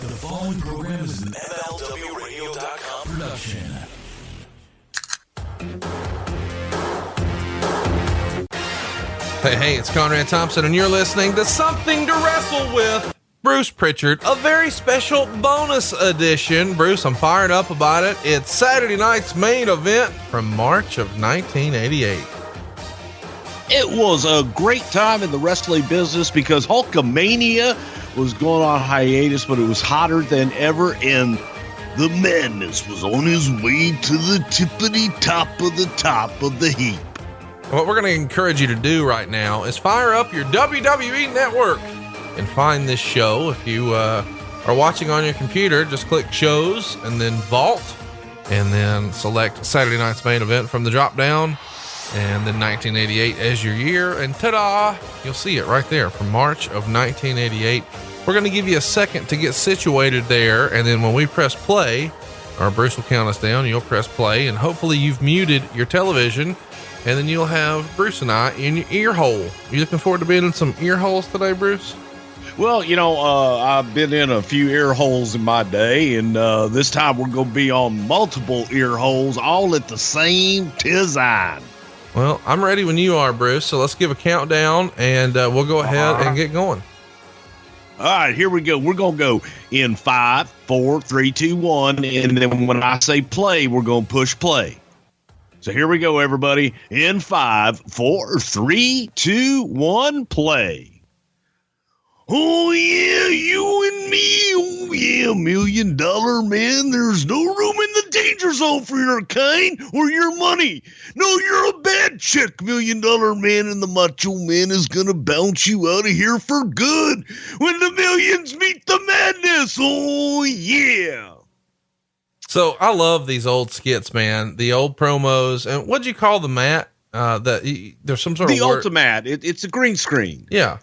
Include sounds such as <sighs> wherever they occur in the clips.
The following program is an MLWRadio.com production. Hey, hey, it's Conrad Thompson, and you're listening to Something to Wrestle with Bruce Prichard, a very special bonus edition. Bruce, I'm fired up about it. It's Saturday night's main event from March of 1988. It was a great time in the wrestling business because Hulkamania was going on hiatus, but it was hotter than ever, and the madness was on his way to the tippity top of the top of the heap. What we're going to encourage you to do right now is fire up your WWE network and find this show. If you uh, are watching on your computer, just click shows and then vault and then select Saturday night's main event from the drop down and then 1988 as your year. And ta da, you'll see it right there from March of 1988. We're going to give you a second to get situated there. And then when we press play, or Bruce will count us down, you'll press play, and hopefully you've muted your television and then you'll have Bruce and I in your ear hole. You looking forward to being in some ear holes today, Bruce? Well, you know, uh, I've been in a few ear holes in my day, and uh, this time we're going to be on multiple ear holes all at the same time. Well, I'm ready when you are, Bruce. So let's give a countdown and uh, we'll go ahead and get going. All right, here we go. We're going to go in five, four, three, two, one. And then when I say play, we're going to push play. So here we go, everybody. In five, four, three, two, one, play. Oh, yeah, you and me. Oh, yeah, million dollar man. There's no room in the danger zone for your kind or your money. No, you're a bad chick, million dollar man, and the macho man is gonna bounce you out of here for good when the millions meet the madness. Oh, yeah. So I love these old skits, man. The old promos. And what'd you call the Matt? Uh, that there's some sort The of the ultimate. It, it's a green screen. Yeah.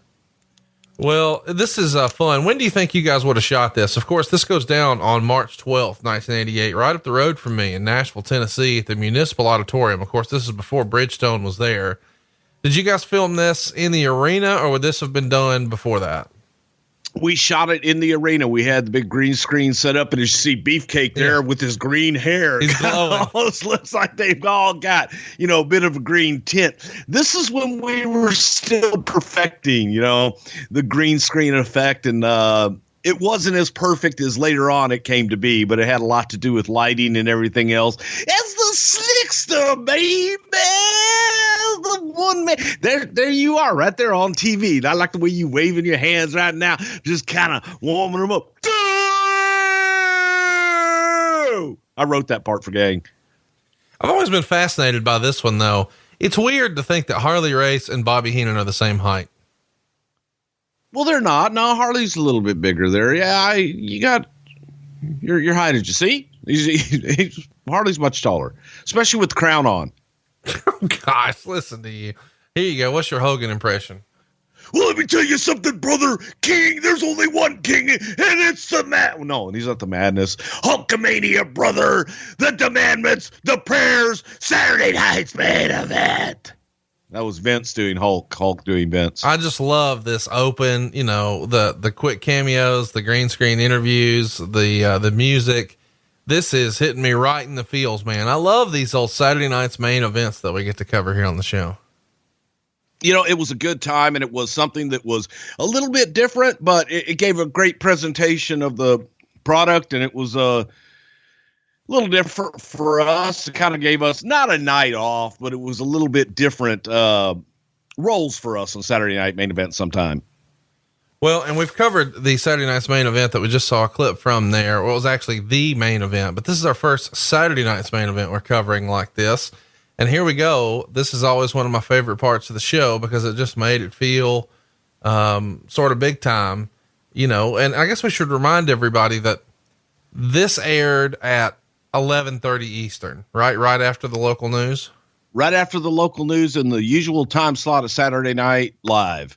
Well, this is uh, fun. When do you think you guys would have shot this? Of course, this goes down on March 12th, 1988, right up the road from me in Nashville, Tennessee at the Municipal Auditorium. Of course, this is before Bridgestone was there. Did you guys film this in the arena or would this have been done before that? We shot it in the arena. We had the big green screen set up, and you see Beefcake there Yeah. with his green hair. He's <laughs> glowing. Almost looks like they've all got, you know, a bit of a green tint. This is when we were still perfecting, you know, the green screen effect. And uh, it wasn't as perfect as later on it came to be, but it had a lot to do with lighting and everything else. It's the slickster, baby. The one man. There, there you are, right there on TV. I like the way you waving your hands right now, just kind of warming them up. I wrote that part for gang. I've always been fascinated by this one though. It's weird to think that Harley Race and Bobby Heenan are the same height. Well, they're not. No, Harley's a little bit bigger there. Yeah, I you got your your height. Did you see? He's, <laughs> he's, Harley's much taller, especially with the crown on. <laughs> Oh gosh, listen to you. Here you go. What's your Hogan impression? Well, let me tell you something, brother. King, there's only one king, and it's the mad. No, he's not the madness. Hulkamania, brother. The demandments, the prayers, Saturday night's main event. That was Vince doing Hulk. Hulk doing Vince. I just love this open, you know, the the quick cameos, the green screen interviews, the uh, the music. This is hitting me right in the feels, man. I love these old Saturday night's main events that we get to cover here on the show. you know, it was a good time and it was something that was a little bit different, but it, it gave a great presentation of the product and it was a little different for us. It kind of gave us not a night off, but it was a little bit different uh, roles for us on Saturday night main event sometime. Well, and we've covered the Saturday night's main event that we just saw a clip from there. Well, it was actually the main event, but this is our first Saturday night's main event we're covering like this. And here we go. This is always one of my favorite parts of the show because it just made it feel um, sort of big time, you know. And I guess we should remind everybody that this aired at 11:30 Eastern, right? Right after the local news. Right after the local news and the usual time slot of Saturday night live.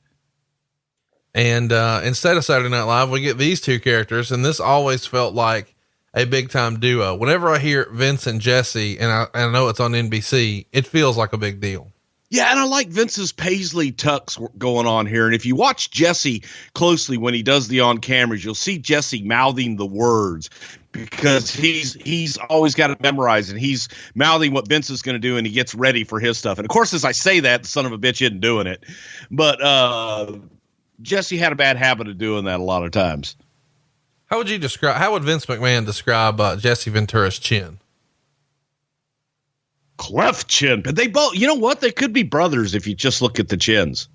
And uh, instead of Saturday Night Live, we get these two characters, and this always felt like a big time duo. Whenever I hear Vince and Jesse, and I, and I know it's on NBC, it feels like a big deal. Yeah, and I like Vince's Paisley tux going on here. And if you watch Jesse closely when he does the on cameras, you'll see Jesse mouthing the words because he's he's always got it memorized and he's mouthing what Vince is going to do and he gets ready for his stuff. And of course, as I say that, the son of a bitch isn't doing it. But uh Jesse had a bad habit of doing that a lot of times. How would you describe? How would Vince McMahon describe uh, Jesse Ventura's chin? Cleft chin, but they both. You know what? They could be brothers if you just look at the chins.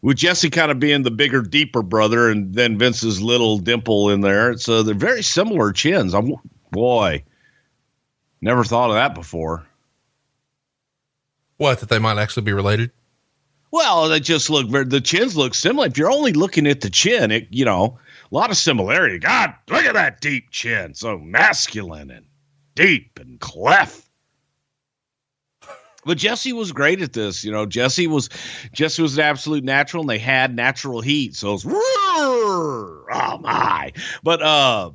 With Jesse kind of being the bigger, deeper brother, and then Vince's little dimple in there, so they're very similar chins. I'm boy, never thought of that before. What that they might actually be related? Well, they just look. The chins look similar. If you're only looking at the chin, it you know a lot of similarity. God, look at that deep chin, so masculine and deep and cleft. But Jesse was great at this. You know, Jesse was Jesse was an absolute natural, and they had natural heat. So it's oh my. But uh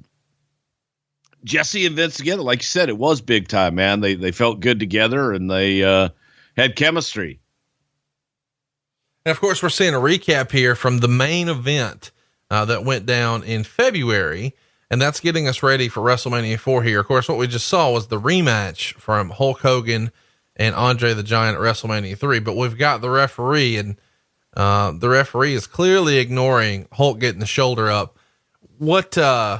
Jesse and Vince together, like you said, it was big time, man. They they felt good together and they uh had chemistry. And of course, we're seeing a recap here from the main event uh, that went down in February, and that's getting us ready for WrestleMania 4 here. Of course, what we just saw was the rematch from Hulk Hogan and Andre the Giant at WrestleMania 3, but we've got the referee, and uh, the referee is clearly ignoring Hulk getting the shoulder up. What, uh,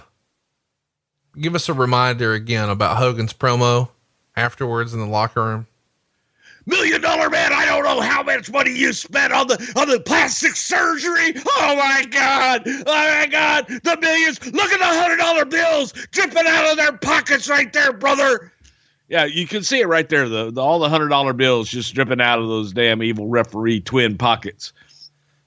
give us a reminder again about Hogan's promo afterwards in the locker room? Million dollar man, I don't know how much money you spent on the on the plastic surgery. Oh my god! Oh my god! The millions! Look at the hundred dollar bills dripping out of their pockets right there, brother. Yeah, you can see it right there. The, the all the hundred dollar bills just dripping out of those damn evil referee twin pockets.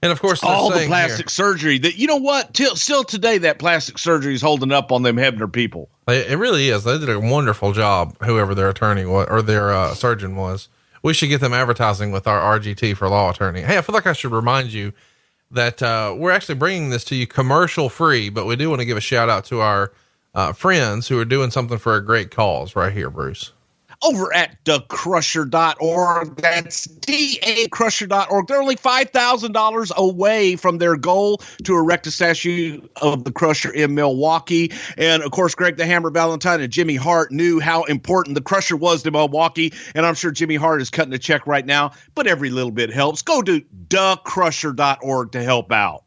And of course, all the plastic here, surgery that you know what? Till still today, that plastic surgery is holding up on them Hebner people. It really is. They did a wonderful job. Whoever their attorney was or their uh, surgeon was we should get them advertising with our RGT for law attorney. Hey, I feel like I should remind you that uh, we're actually bringing this to you commercial free, but we do want to give a shout out to our uh, friends who are doing something for a great cause right here, Bruce over at dacrusher.org. That's dacrusher.org. They're only $5,000 away from their goal to erect a statue of the Crusher in Milwaukee. And of course, Greg the Hammer Valentine and Jimmy Hart knew how important the Crusher was to Milwaukee. And I'm sure Jimmy Hart is cutting a check right now, but every little bit helps. Go to dacrusher.org to help out.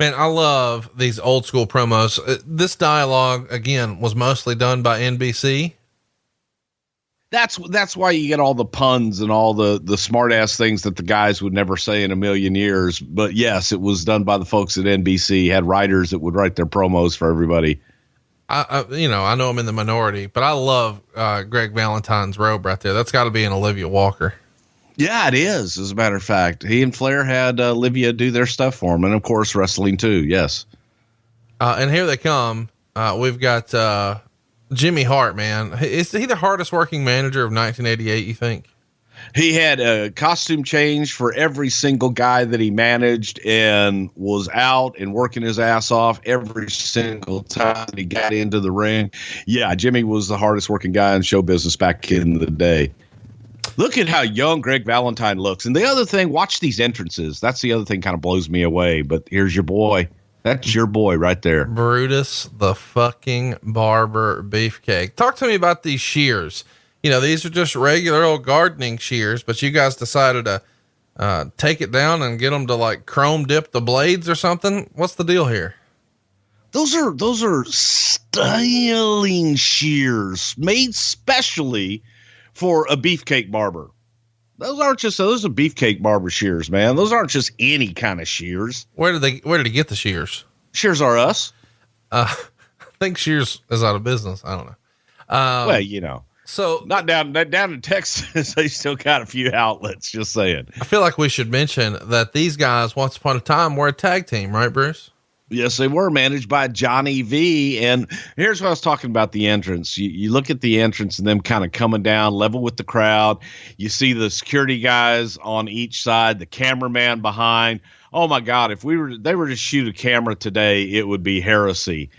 Man, I love these old school promos. Uh, this dialogue, again, was mostly done by NBC that's that's why you get all the puns and all the the smart ass things that the guys would never say in a million years. But yes, it was done by the folks at NBC. Had writers that would write their promos for everybody. I, I you know I know I'm in the minority, but I love uh, Greg Valentine's robe right there. That's got to be an Olivia Walker. Yeah, it is. As a matter of fact, he and Flair had uh, Olivia do their stuff for him, and of course wrestling too. Yes. Uh, and here they come. Uh, we've got uh, Jimmy Hart, man, is he the hardest working manager of 1988? You think? He had a costume change for every single guy that he managed and was out and working his ass off every single time he got into the ring. Yeah, Jimmy was the hardest working guy in show business back in the day. Look at how young Greg Valentine looks. And the other thing, watch these entrances. That's the other thing kind of blows me away. But here's your boy. That's your boy right there. Brutus the fucking barber beefcake. Talk to me about these shears. You know, these are just regular old gardening shears, but you guys decided to uh, take it down and get them to like chrome dip the blades or something. What's the deal here? Those are those are styling shears made specially for a beefcake barber. Those aren't just those are beefcake barber shears, man. Those aren't just any kind of shears. Where did they where did he get the shears? Shears are us. Uh, <laughs> I think Shears is out of business. I don't know. Um, well, you know, so not down down in Texas, <laughs> they still got a few outlets. Just saying. I feel like we should mention that these guys, once upon a time, were a tag team, right, Bruce? Yes, they were managed by Johnny V. And here's what I was talking about the entrance. You, you look at the entrance and them kind of coming down level with the crowd. You see the security guys on each side, the cameraman behind. Oh my God, if we were they were to shoot a camera today, it would be heresy.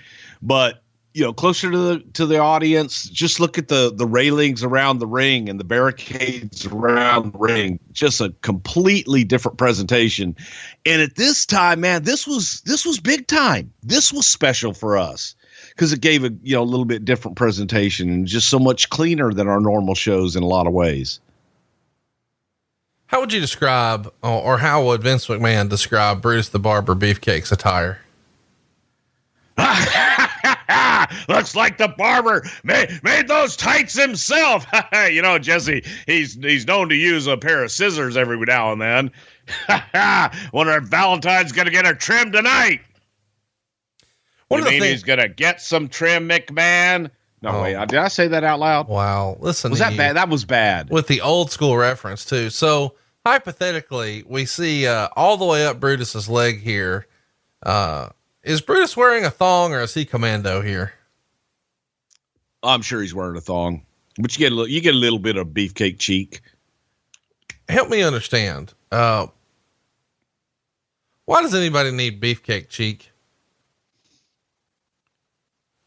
But you know, closer to the to the audience. Just look at the the railings around the ring and the barricades around the ring. Just a completely different presentation. And at this time, man, this was this was big time. This was special for us because it gave a you know a little bit different presentation and just so much cleaner than our normal shows in a lot of ways. How would you describe, or or how would Vince McMahon describe bruce the Barber Beefcake's attire? <laughs> Looks like the barber made, made those tights himself. <laughs> you know, Jesse, he's he's known to use a pair of scissors every now and then. <laughs> Wonder if Valentine's gonna get a trim tonight. One you mean things- he's gonna get some trim, McMahon? No, Oh. wait, did I say that out loud? Wow. Listen, Was that you. bad? That was bad. with the old school reference too. So hypothetically, we see uh, all the way up Brutus's leg here. Uh, is Brutus wearing a thong or is he commando here? I'm sure he's wearing a thong, but you get a little, you get a little bit of beefcake cheek. Help me understand. Uh, why does anybody need beefcake cheek?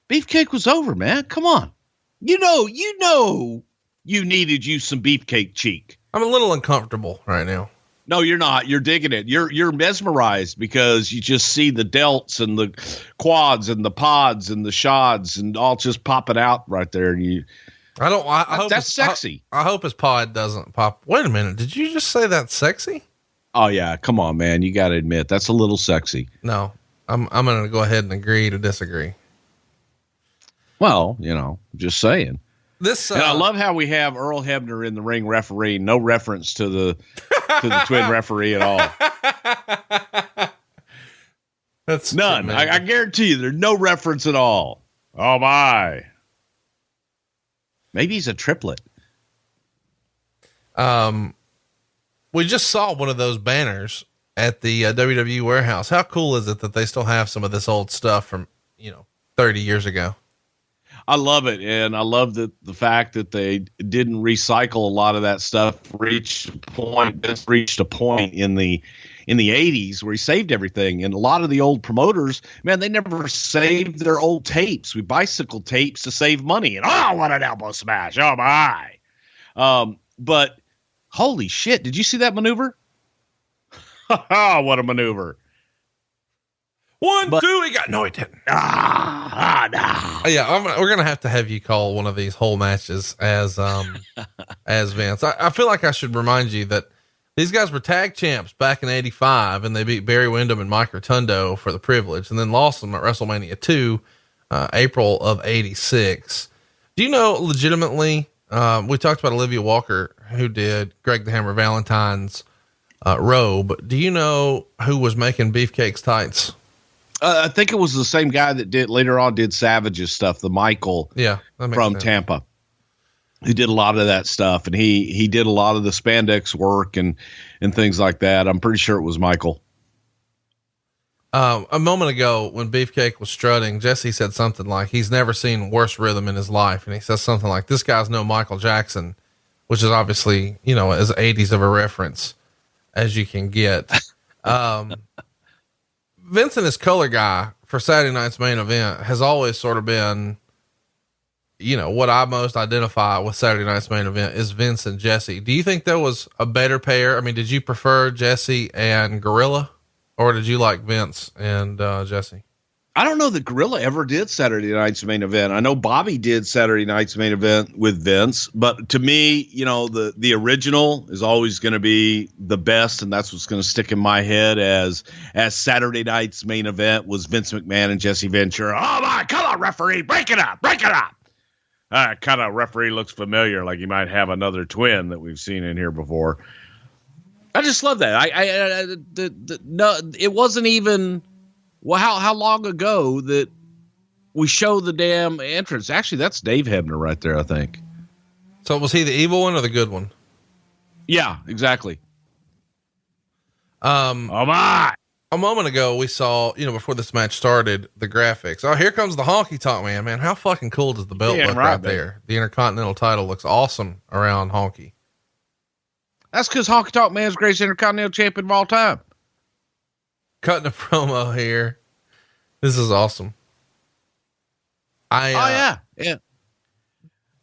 Beefcake was over, man. Come on, you know, you know, you needed you some beefcake cheek. I'm a little uncomfortable right now. No, you're not. You're digging it. You're you're mesmerized because you just see the delts and the quads and the pods and the shods and all just popping out right there. And you I don't. I, I hope that's his- I- sexy. I, hope his pod doesn't pop. Wait a minute. Did you just say that's sexy? oh yeah, come on, man. You got to admit that's a little sexy. No. I'm. I'm going to go ahead and agree to disagree. Well, you know, just saying. This. Uh, And I love how we have Earl Hebner in the ring referee. No reference to the to the twin <laughs> referee at all. <laughs> That's None. I, I guarantee you, there's no reference at all. Oh my. Maybe he's a triplet. Um, we just saw one of those banners at the uh, WWE warehouse. How cool is it that they still have some of this old stuff from you know 30 years ago? I love it, and I love the the fact that they didn't recycle a lot of that stuff. Reached a point. This reached a point in the in the '80s where he saved everything, and a lot of the old promoters, man, they never saved their old tapes. We bicycle tapes to save money, and oh, what an elbow smash! Oh my! Um, but holy shit, did you see that maneuver? <laughs> What a maneuver! One, But- two, he got no, he didn't. Ah, ah, nah. Oh, yeah, I'm, we're gonna have to have you call one of these whole matches as um <laughs> as Vince. I, I feel like I should remind you that these guys were tag champs back in '85, and they beat Barry Windham and Mike Rotundo for the privilege, and then lost them at WrestleMania two, uh, April of '86. Do you know legitimately? Um, we talked about Olivia Walker, who did Greg the Hammer Valentine's uh, robe. Do you know who was making Beefcake's tights? Uh, I think it was the same guy that did later on did Savage's stuff, the Michael Yeah, from sense. Tampa, who did a lot of that stuff, and he he did a lot of the spandex work and and things like that. I'm pretty sure it was Michael. Um, a moment ago, when Beefcake was strutting, Jesse said something like he's never seen worse rhythm in his life, and he says something like, "This guy's no Michael Jackson," which is obviously you know as '80s of a reference as you can get. <laughs> Um, Vincent, his color guy for Saturday night's main event, has always sort of been, you know, what I most identify with Saturday night's main event is Vince and Jesse. Do you think there was a better pair? I mean, did you prefer Jesse and Gorilla? Or did you like Vince and uh, Jesse? I don't know that Gorilla ever did Saturday Night's main event. I know Bobby did Saturday Night's main event with Vince, but to me, you know, the the original is always going to be the best, and that's what's going to stick in my head as as Saturday Night's main event was Vince McMahon and Jesse Ventura. Oh my, come on, referee, break it up, break it up. Uh, kind of referee looks familiar, like he might have another twin that we've seen in here before. I just love that. I, I, I the, the, no, it wasn't even well, how how long ago that we show the damn entrance? Actually, that's Dave Hebner right there, I think. So was he the evil one or the good one? Yeah, exactly. Um, Oh my! a moment ago, we saw, you know, before this match started, the graphics. Oh, here comes the honky tonk man, man. How fucking cool does the belt Yeah, look right, right, there? The Intercontinental title looks awesome around honky. That's because Honky Tonk Man's greatest Intercontinental champion of all time. Cutting a <laughs> promo here. This is awesome. I, uh, oh yeah, yeah.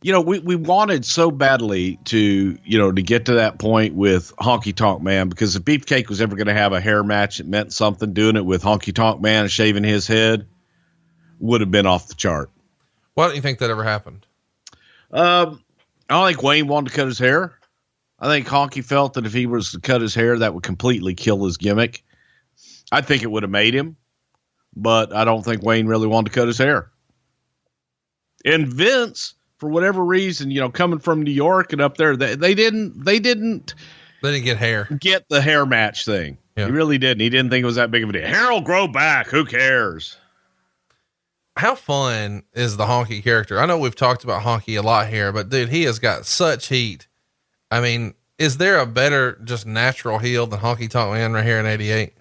You know, we, we wanted so badly to, you know, to get to that point with Honky Tonk Man because if Beefcake was ever going to have a hair match it meant something, doing it with Honky Tonk Man and shaving his head would have been off the chart. Why don't you think that ever happened? Um, I don't think Wayne wanted to cut his hair. I think Honky felt that if he was to cut his hair, that would completely kill his gimmick. I think it would have made him, but I don't think Wayne really wanted to cut his hair. And Vince, for whatever reason, you know, coming from New York and up there, they, they didn't they didn't They didn't get hair. get the hair match thing. Yeah. He really didn't. He didn't think it was that big of a deal. Hair will grow back. Who cares? How fun is the Honky character? I know we've talked about Honky a lot here, but dude, he has got such heat. I mean, is there a better just natural heel than Honky Tonk Man right here in '88?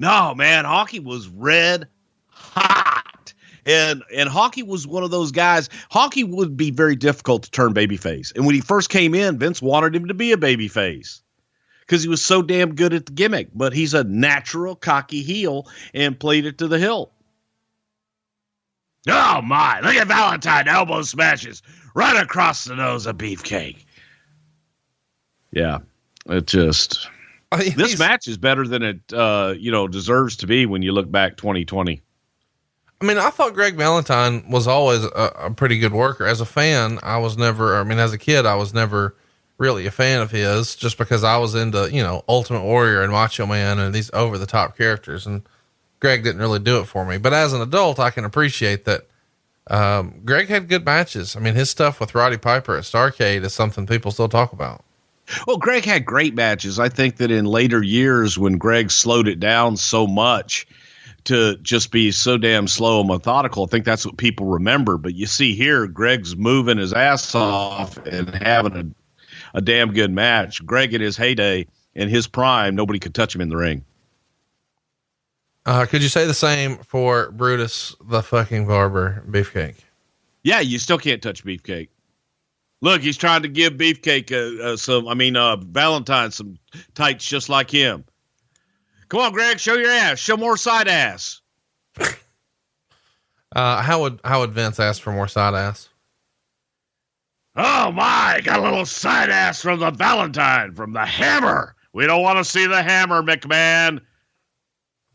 No, man, Honky was red hot. And and Honky was one of those guys. Honky would be very difficult to turn babyface. And when he first came in, Vince wanted him to be a babyface because he was so damn good at the gimmick. But he's a natural cocky heel and played it to the hilt. Oh my! Look at Valentine elbow smashes right across the nose of Beefcake. Yeah, it just I mean, this match is better than it uh you know deserves to be when you look back 2020 I mean, I thought Greg Valentine was always a, a pretty good worker. As a fan, I was never, I mean, as a kid, I was never really a fan of his just because I was into, you know, Ultimate Warrior and Macho Man and these over the top characters. And Greg didn't really do it for me. But as an adult, I can appreciate that. Um, Greg had good matches. I mean, his stuff with Roddy Piper at Starcade is something people still talk about. Well greg had great matches i think that in later years when greg slowed it down so much to just be so damn slow and methodical i think that's what people remember but you see here greg's moving his ass off and having a, a damn good match greg in his heyday in his prime nobody could touch him in the ring Uh, could you say the same for Brutus the fucking barber beefcake? Yeah, you still can't touch Beefcake. Look, he's trying to give Beefcake uh, uh, some, I mean, uh, Valentine some tights just like him. Come on, Greg, show your ass. Show more side ass. <laughs> Uh, how would, how would Vince ask for more side ass? Oh, my, got a little side ass from the Valentine, from the hammer. We don't want to see the hammer, McMahon.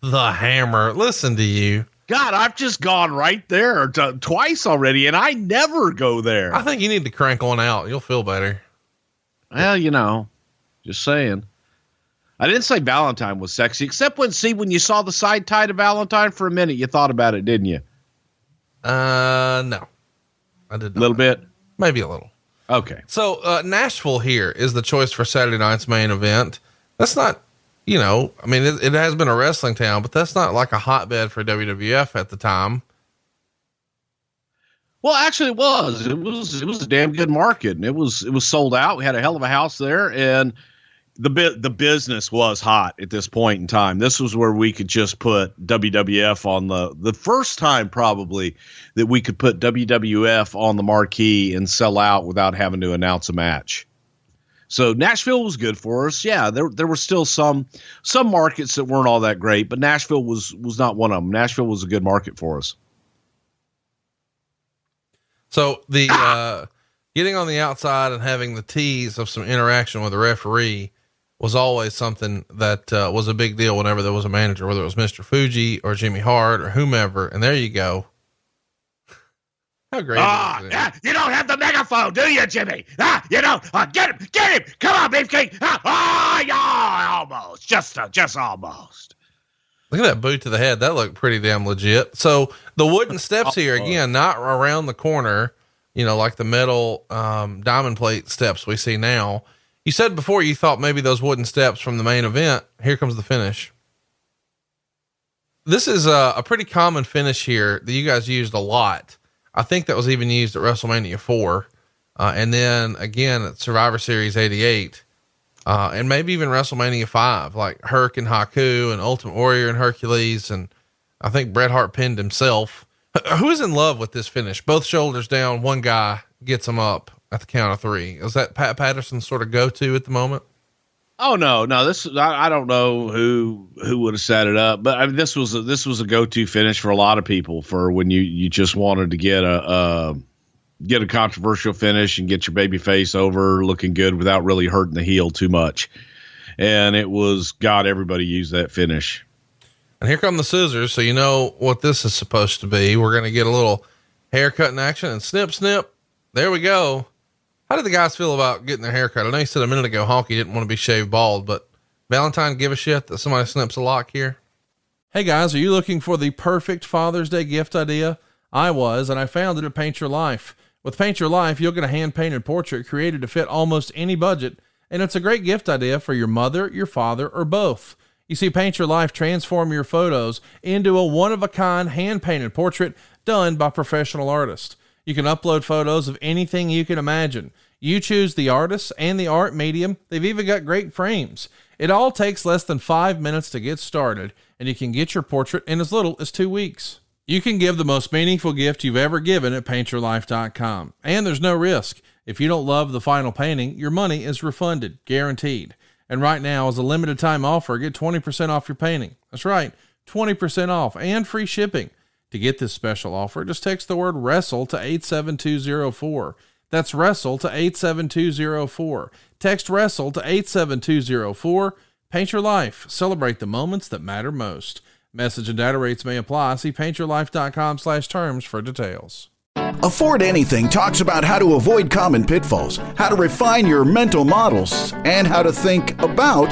The hammer. Listen to you. God, I've just gone right there t- twice already, and I never go there. I think you need to crank one out. You'll feel better. Well, you know, just saying. I didn't say Valentine was sexy, except when see when you saw the side tie to Valentine for a minute, you thought about it, didn't you? Uh, no, I did A little bit. maybe a little. Okay. So, uh, Nashville here is the choice for Saturday night's main event. That's not, you know, I mean, it, it has been a wrestling town, but that's not like a hotbed for WWF at the time. Well, actually, it was. It was. It was a damn good market, and it was. It was sold out. We had a hell of a house there, and the bit the business was hot at this point in time. This was where we could just put WWF on the the first time probably that we could put WWF on the marquee and sell out without having to announce a match. So Nashville was good for us. Yeah, there there were still some some markets that weren't all that great, but Nashville was was not one of them. Nashville was a good market for us. So the, uh, getting on the outside and having the tease of some interaction with the referee was always something that, uh, was a big deal whenever there was a manager, whether it was Mr. Fuji or Jimmy Hart or whomever. And there you go. How great Ah, is yeah, you don't have the megaphone, do you, Jimmy? Ah, you don't. Uh, get him, get him. Come on, beefcake. Ah, ah, yeah, almost, just, uh, just almost. Look at that boot to the head. That looked pretty damn legit. So the wooden steps here again, not around the corner, you know, like the metal um, diamond plate steps we see now. You said before you thought maybe those wooden steps from the main event. Here comes the finish. This is a, a pretty common finish here that you guys used a lot. I think that was even used at WrestleMania 4. Uh, and then again at Survivor Series 88 uh, and maybe even WrestleMania five, like Herc and Haku and Ultimate Warrior and Hercules. And I think Bret Hart pinned himself. Who is in love with this finish? Both shoulders down. One guy gets him up at the count of three. Is that Pat Patterson's sort of go to at the moment? Oh no, no. This I, I don't know who who would have set it up, but I mean, this was a, this was a go to finish for a lot of people for when you you just wanted to get a, a get a controversial finish and get your baby face over looking good without really hurting the heel too much. And it was God, everybody used that finish. And here come the scissors, so you know what this is supposed to be. We're gonna get a little haircut in action and snip snip. There we go. How did the guys feel about getting their haircut? I know you said a minute ago Honky didn't want to be shaved bald, but Valentine give a shit that somebody snips a lock here. Hey guys, are you looking for the perfect Father's Day gift idea? I was, and I found it at Paint Your Life. With Paint Your Life, you'll get a hand painted portrait created to fit almost any budget, and it's a great gift idea for your mother, your father, or both. You see, Paint Your Life transform your photos into a one of a kind hand painted portrait done by professional artists. You can upload photos of anything you can imagine. You choose the artist and the art medium. They've even got great frames. It all takes less than five minutes to get started, and you can get your portrait in as little as two weeks. You can give the most meaningful gift you've ever given at paintyourlife.com. And there's no risk. If you don't love the final painting, your money is refunded, guaranteed. And right now, as a limited time offer, get 20% off your painting. That's right, 20% off and free shipping. To get this special offer, just text the word wrestle to 87204. That's wrestle to 87204. Text wrestle to 87204. Paint your life. Celebrate the moments that matter most. Message and data rates may apply. See paintyourlife.com slash terms for details. Afford Anything talks about how to avoid common pitfalls, how to refine your mental models, and how to think about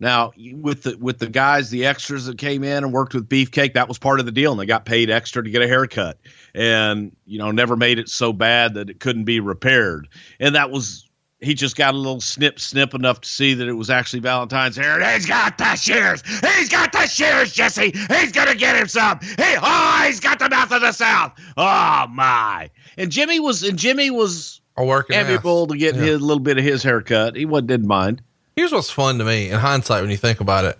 Now, with the with the guys, the extras that came in and worked with Beefcake, that was part of the deal, and they got paid extra to get a haircut, and you know, never made it so bad that it couldn't be repaired. And that was he just got a little snip snip enough to see that it was actually Valentine's hair. And he's got the shears. He's got the shears, Jesse. He's gonna get him some. He oh, he's got the mouth of the South. Oh my! And Jimmy was and Jimmy was A working amiable ass. to get Yeah. his little bit of his haircut. He wasn't didn't mind. Here's what's fun to me in hindsight when you think about it.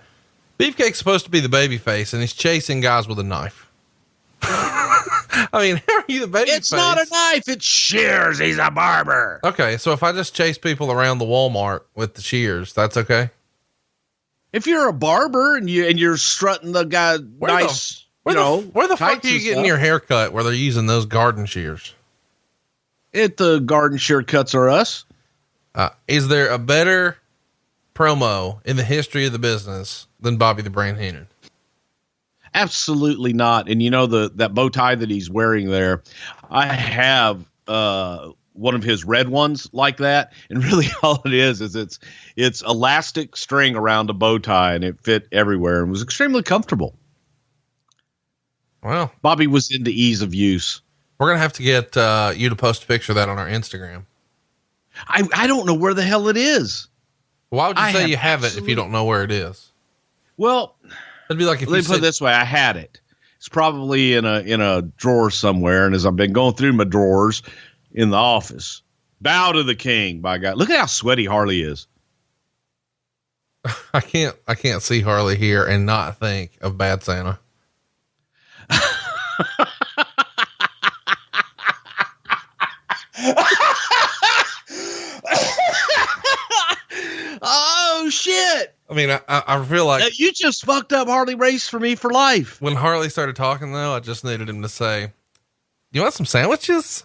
Beefcake's supposed to be the baby face and he's chasing guys with a knife. <laughs> I mean, how <laughs> are you the baby It's face? not a knife. It's shears. He's a barber. Okay, so if I just chase people around the Walmart with the shears, that's okay. If you're a barber and you and you're strutting the guy Where the- nice, Where you the, know, where the fuck are you getting stuff, your hair cut where they're using those garden shears? At the garden shear cuts are us. Uh, is there a better promo in the history of the business than Bobby the Brain Heenan? Absolutely not. And you know the that bow tie that he's wearing there, I have uh one of his red ones like that. And <laughs> really all it is is it's it's elastic string around a bow tie and it fit everywhere and was extremely comfortable. Well, Bobby was into ease of use. we're gonna have to get uh, you to post a picture of that on our Instagram. I, I don't know where the hell it is. Why would you I say have you have it if you don't know where it is? Well, It'd be like if let you me put it this way: I had it. It's probably in a in a drawer somewhere, and as I've been going through my drawers in the office, bow to the king. By God, look at how sweaty Harley is. <laughs> I can't I can't see Harley here and not think of Bad Santa. oh shit! I mean, I, I I feel like Now, you just fucked up Harley race for me for life. when Harley started talking though, I just needed him to say, "You want some sandwiches?"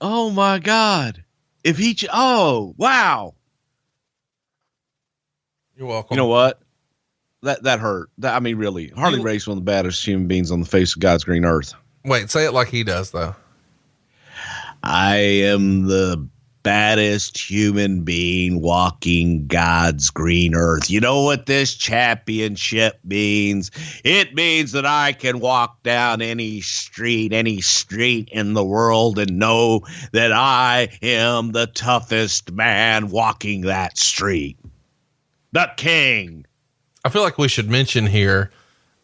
Oh my God! If he, ch- oh wow! You're welcome. You know what? That that hurt. That I mean, really, Harley You- Race one of the baddest human beings on the face of God's green earth. Wait, say it like he does though. I am the baddest human being walking God's green earth. You know what this championship means? It means that I can walk down any street, any street in the world and know that I am the toughest man walking that street. The king. I feel like we should mention here,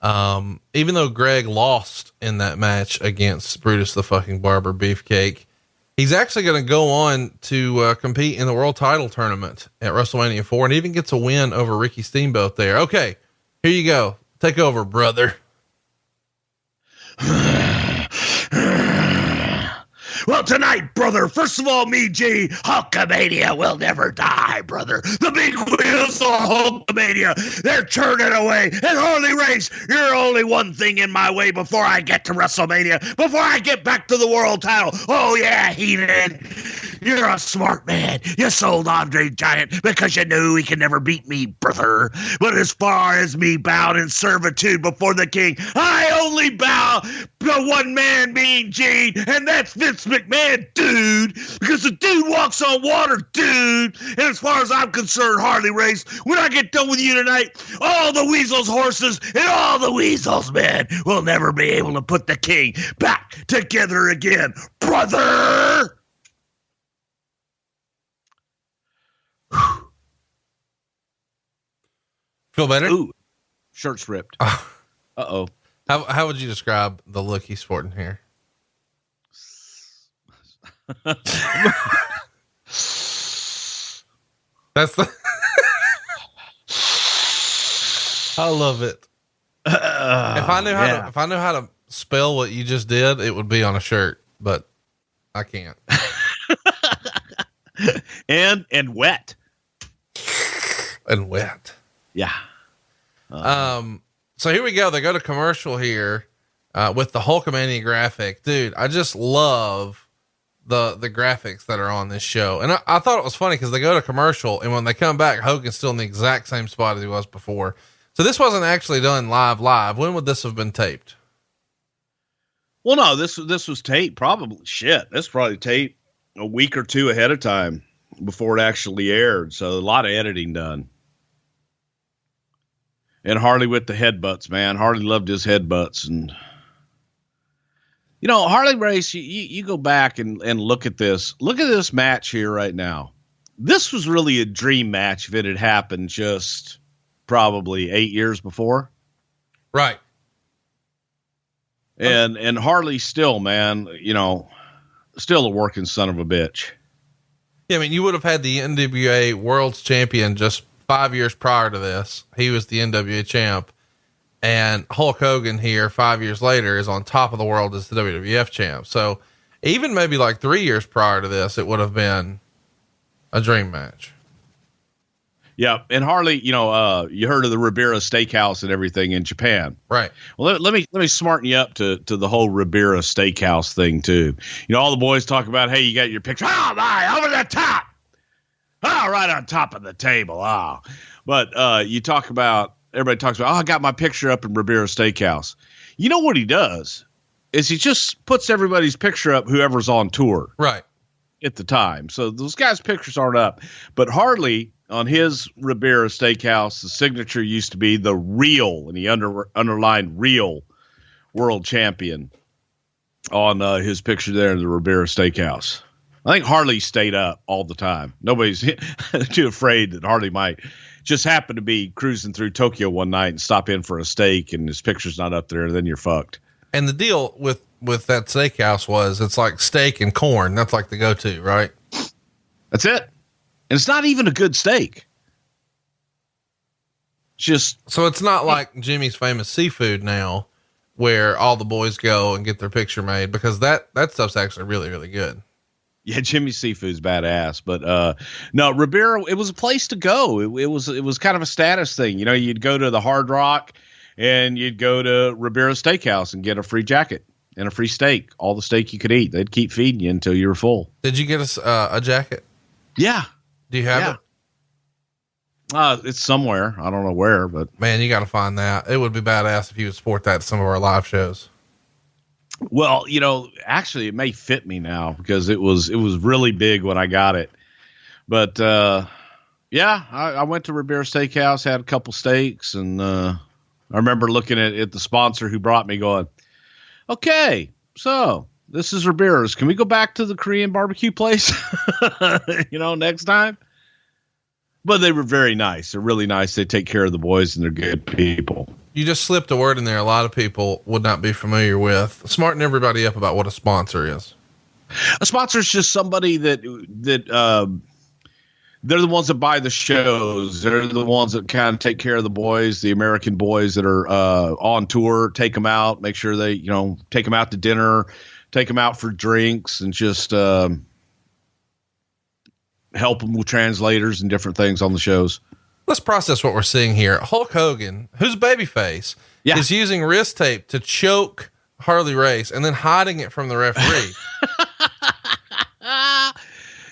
um, even though Greg lost in that match against Brutus the fucking Barber Beefcake, he's actually going to go on to uh, compete in the world title tournament at WrestleMania 4 and even gets a win over Ricky Steamboat there. Okay, here you go. Take over, brother. <sighs> <sighs> <sighs> Well, tonight, brother, first of all, me, G, Hulkamania will never die, brother. The big wheels of Hulkamania, they're turning away. And Harley Race, you're only one thing in my way before I get to WrestleMania, before I get back to the world title. Oh, yeah, Heated. You're a smart man. You sold Andre Giant because you knew he could never beat me, brother. But as far as me bowed in servitude before the king, I only bow to one man, Mean Gene, and that's Vince McMahon, dude. Because the dude walks on water, dude. And as far as I'm concerned, Harley Race, when I get done with you tonight, all the Weasels horses and all the Weasels men will never be able to put the king back together again, brother. <sighs> Feel better? Ooh, shirt's ripped. <sighs> Uh oh. How, how would you describe the look he's sporting here? That's the. I love it. if I knew how yeah. to, if I knew how to spell what you just did, it would be on a shirt, but I can't. <laughs> and and wet. and wet. Yeah. Um, so here we go. They go to commercial here, uh, with the Hulkamania graphic, dude. I just love the, the graphics that are on this show. And I, I thought it was funny because they go to commercial and when they come back, Hogan's still in the exact same spot as he was before. So this wasn't actually done live, live. When would this have been taped? Well, no, this this was tape. Probably shit. This probably taped a week or two ahead of time before it actually aired. So a lot of editing done. And Harley with the headbutts, man. Harley loved his headbutts, and you know Harley Race. You, you you go back and and look at this. Look at this match here right now. This was really a dream match if it had happened just probably eight years before. Right. And and Harley still, man, you know, still a working son of a bitch. Yeah, I mean, you would have had the NWA World's Champion just five years prior to this. He was the NWA champ, and Hulk Hogan here five years later is on top of the world as the WWF champ. So even maybe like three years prior to this, it would have been a dream match. Yeah, and Harley, you know, uh, you heard of the Ribera Steakhouse and everything in Japan. Right. Well, let, let me let me smarten you up to to the whole Ribera Steakhouse thing too. You know, all the boys talk about, hey, you got your picture. Oh my, over the top. Oh, right on top of the table. Oh, but uh, you talk about everybody talks about. Oh, I got my picture up in Ribera Steakhouse. You know what he does is he just puts everybody's picture up, whoever's on tour Right. at the time. So those guys' pictures aren't up. But Harley on his Ribera Steakhouse, the signature used to be the real, and he under underlined real world champion on uh, his picture there in the Ribera Steakhouse. I think Harley stayed up all the time. Nobody's <laughs> too afraid that Harley might just happened to be cruising through Tokyo one night and stop in for a steak and his picture's not up there, then you're fucked. And the deal with with that steakhouse was it's like steak and corn. That's like the go to, right? That's it. And it's not even a good steak. Just So it's not like Jimmy's famous seafood now, where all the boys go and get their picture made because that that stuff's actually really really good. <laughs> Yeah, Jimmy Seafood's badass, but uh no, Ribera. It was a place to go. It, it was it was kind of a status thing. You know, you'd go to the Hard Rock, and you'd go to Ribera Steakhouse and get a free jacket and a free steak, all the steak you could eat. They'd keep feeding you until you were full. Did you get us uh, a jacket? Yeah, Do you have Yeah. it? uh, it's somewhere. I don't know where, but Man, you got to find that. It would be badass if you would sport that at some of our live shows. Well, you know, actually, it may fit me now because it was it was really big when I got it. But uh, yeah, I, I went to Ribera Steakhouse, had a couple steaks, and uh, I remember looking at, at the sponsor who brought me, going, "Okay, so this is Ribera's. Can we go back to the Korean barbecue place? <laughs> you know, next time." But they were very nice. They're really nice. They take care of the boys and they're good people. You just slipped a word in there. A lot of people would not be familiar with. Smarten everybody up about what a sponsor is. A sponsor is just somebody that that um, they're the ones that buy the shows. They're the ones that kind of take care of the boys, the American boys that are uh, on tour. Take them out, make sure they you know take them out to dinner, take them out for drinks, and just um, help them with translators and different things on the shows. Let's process what we're seeing here. Hulk Hogan, who's babyface, Yeah. is using wrist tape to choke Harley Race and then hiding it from the referee. <laughs>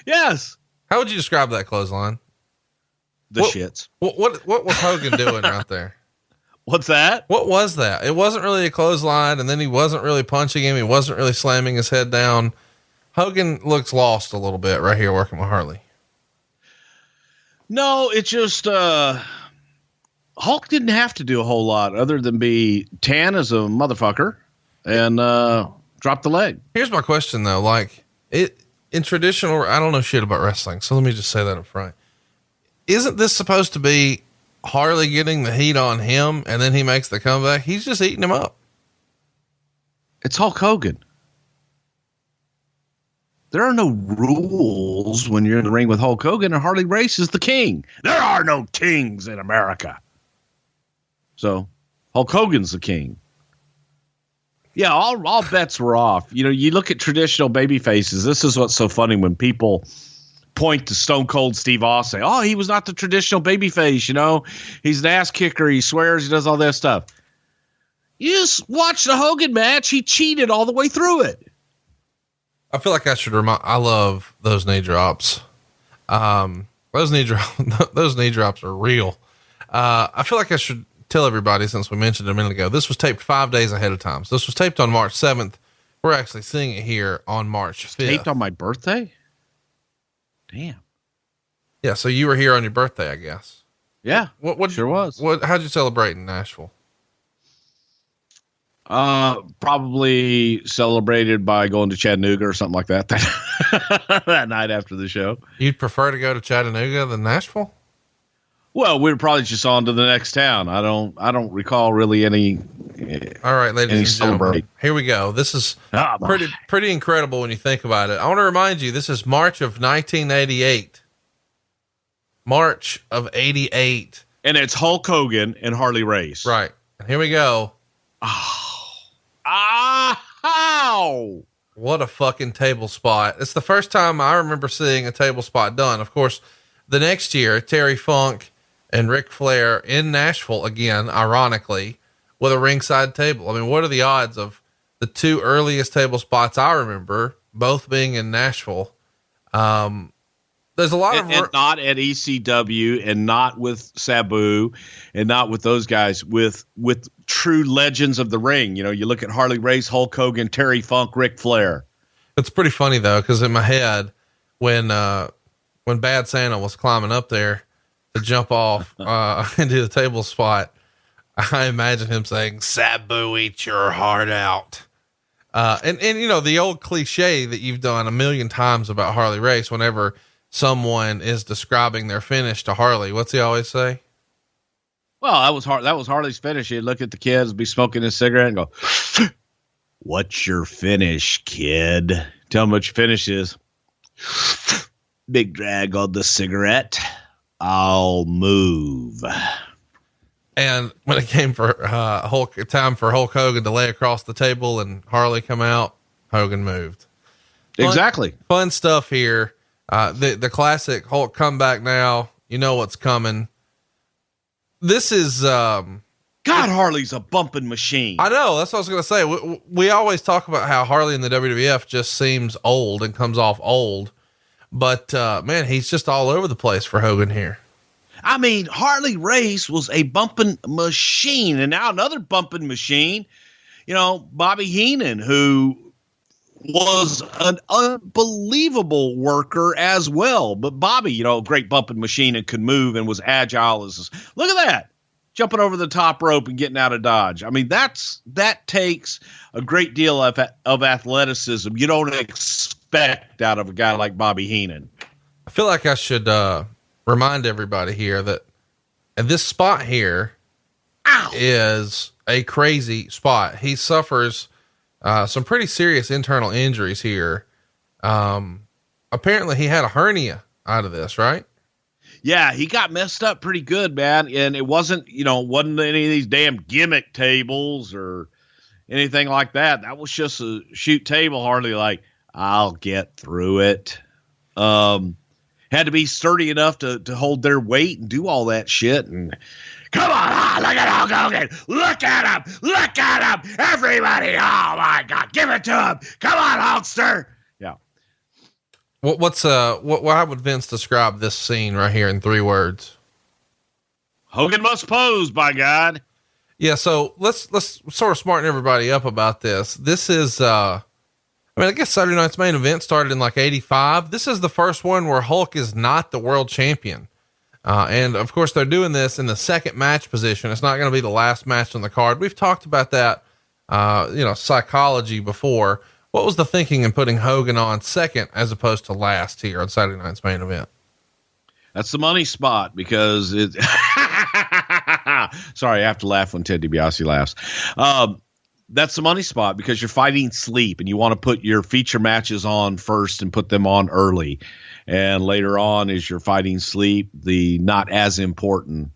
Yes, How would you describe that clothesline? the What- shits. What what what was Hogan doing right there? <laughs> What's that? What was that? It wasn't really a clothesline, and then he wasn't really punching him. He wasn't really slamming his head down. Hogan looks lost a little bit right here working with Harley. No, it just uh Hulk didn't have to do a whole lot other than be tan as a motherfucker and uh drop the leg. Here's my question though. Like it in traditional, I don't know shit about wrestling. So let me just say that up front. Isn't this supposed to be Harley getting the heat on him and then he makes the comeback? He's just eating him up. It's Hulk Hogan. There are no rules when you're in the ring with Hulk Hogan and Harley Race is the king. There are no kings in America. So Hulk Hogan's the king. Yeah, all, all bets were off. You know, you look at traditional baby faces. This is what's so funny when people point to Stone Cold Steve Austin. Oh, he was not the traditional baby face. You know, he's an ass kicker. He swears. He does all that stuff. You just watch the Hogan match. He cheated all the way through it. I feel like I should remind. I love those knee drops. Um, those knee drop, <laughs> those knee drops are real. Uh, I feel like I should tell everybody since we mentioned it a minute ago. This was taped five days ahead of time. So this was taped on March seventh. We're actually seeing it here on March fifth. Taped on my birthday. Damn. yeah. So you were here on your birthday, I guess. Yeah. What? What? Sure was. What? How'd you celebrate in Nashville? Uh, probably celebrated by going to Chattanooga or something like <laughs> that. that night after the show. You'd prefer to go to Chattanooga than Nashville? Well, we are probably just on to the next town. I don't. I don't recall really any. All right, ladies And and gentlemen, celebrate. here we go. This is my. pretty pretty incredible when you think about it. I want to remind you, this is March of 1988. March of 88. And it's Hulk Hogan and Harley Race. Right. And here we go. Ah, how? What a fucking table spot. It's the first time I remember seeing a table spot done. Of course, the next year, Terry Funk and Ric Flair in Nashville again, ironically, with a ringside table. I mean, what are the odds of the two earliest table spots I remember both being in Nashville? Um, there's a lot and, of and not at ECW and not with Sabu and not with those guys with with true legends of the ring. You know, you look at Harley Race, Hulk Hogan, Terry Funk, Ric Flair. It's pretty funny though, because in my head, when uh, when Bad Santa was climbing up there to jump off <laughs> uh, <laughs> into the table spot, I imagine him saying, "Sabu, eat your heart out." Uh, and and you know the old cliche that you've done a million times about Harley Race. Whenever someone is describing their finish to Harley, what's he always say? Well, that was Har- that was Harley's finish. He'd look at the kids, be smoking his cigarette, and go, <gasps> "What's your finish, kid? Tell him what your finish is." <sighs> Big drag on the cigarette. I'll move. And when it came for uh, Hulk time for Hulk Hogan to lay across the table and Harley come out, Hogan moved. Fun- Exactly. fun stuff here. Uh, the the classic Hulk comeback now. You know what's coming. This is um God, Harley's a bumping machine. I know that's what I was gonna say. We, we always talk about how Harley in the WWF just seems old and comes off old, but uh, man, he's just all over the place for Hogan here. I mean, Harley Race was a bumping machine, and now another bumping machine. You know, Bobby Heenan, who was an unbelievable worker as well. But Bobby, you know, great bumping machine and could move and was agile as look at that. Jumping over the top rope and getting out of dodge. I mean, that's that takes a great deal of of athleticism. You don't expect out of a guy like Bobby Heenan. I feel like I should uh, remind everybody here that and this spot here is a crazy spot. He suffers uh, some pretty serious internal injuries here. Um, apparently, he had a hernia out of this, right? Yeah, he got messed up pretty good, man. And it wasn't, you know, wasn't any of these damn gimmick tables or anything like that. That was just a shoot table, hardly like, I'll get through it. Um, had to be sturdy enough to, to hold their weight and do all that shit. And come on, ah, look at Hulk Hogan. Look at him. Look at him. Everybody. Oh my God. Give it to him. Come on, Hulkster. Yeah. What, what's uh what why would Vince describe this scene right here in three words? Hogan must pose, by God. Yeah, so let's let's sort of smarten everybody up about this. This is uh I mean, I guess Saturday night's main event started in like 85. This is the first one where Hulk is not the world champion. Uh, and of course, they're doing this in the second match position. It's not going to be the last match on the card. We've talked about that, uh, you know, psychology before. What was the thinking in putting Hogan on second as opposed to last here on Saturday night's main event? That's the money spot because it. <laughs> Sorry, I have to laugh when Ted DiBiase laughs. Um, that's the money spot because you're fighting sleep and you want to put your feature matches on first and put them on early. And later on, as you're fighting sleep, the not as important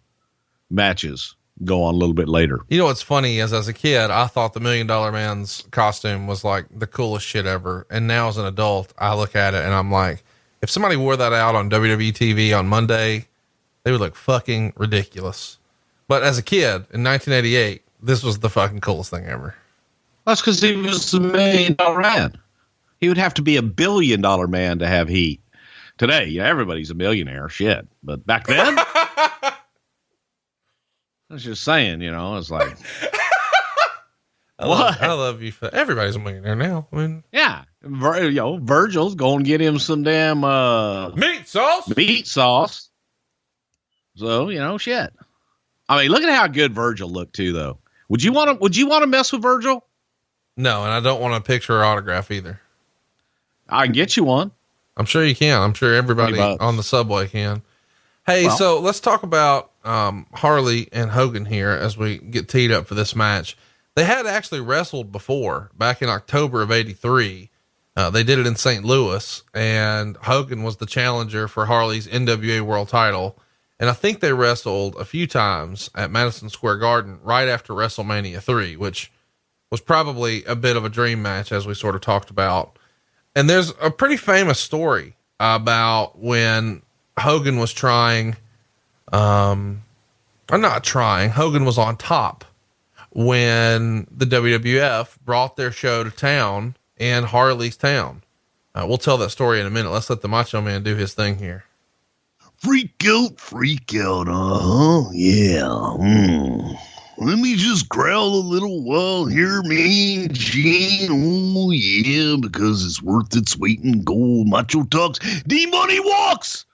matches go on a little bit later. You know what's funny is as a kid, I thought the Million Dollar Man's costume was like the coolest shit ever. And now as an adult, I look at it and I'm like, if somebody wore that out on WWE TV on Monday, they would look fucking ridiculous. But as a kid in 1988, this was the fucking coolest thing ever. That's because he was a million dollar man. He would have to be a billion dollar man to have heat. Today, yeah, everybody's a millionaire. Shit. But back then, <laughs> I was just saying, you know, it's like, I love, I love you for everybody's a millionaire now. I mean, yeah, Vir, you know, Virgil's going to get him some damn uh, meat sauce. meat sauce. So you know, shit. I mean, look at how good Virgil looked too, though. Would you want to? Would you want to mess with Virgil? No, and I don't want a picture or autograph either. I can get you one. I'm sure you can. I'm sure everybody on the subway can. Hey, Well- so let's talk about um, Harley and Hogan here as we get teed up for this match. They had actually wrestled before back in October of 83. Uh, they did it in St. Louis, and Hogan was the challenger for Harley's NWA World title. And I think they wrestled a few times at Madison Square Garden right after WrestleMania 3, which was probably a bit of a dream match, as we sort of talked about. And there's a pretty famous story about when Hogan was trying, um, or not trying, Hogan was on top when the WWF brought their show to town in Harley's town. Uh, we'll tell that story in a minute. Let's let the Macho Man do his thing here. Freak out, freak out, uh huh. Yeah. Hmm. Let me just growl a little while here, me and Gene. Oh, yeah, because it's worth its weight in gold. Macho talks, D Money walks.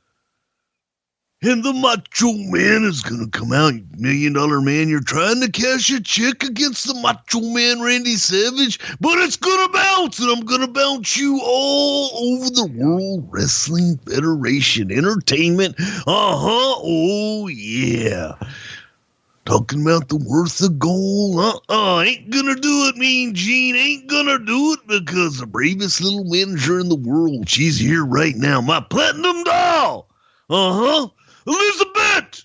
And the Macho Man is to come out, million dollar man. You're trying to cash a check against the Macho Man, Randy Savage, but it's to bounce, and I'm to bounce you all over the World Wrestling Federation Entertainment. Uh huh. Oh, yeah. Talking about the worth of gold. Uh uh Ain't gonna do it, Mean Gene. Ain't gonna do it because the bravest little manager in the world, she's here right now. My platinum doll. Uh huh. Elizabeth.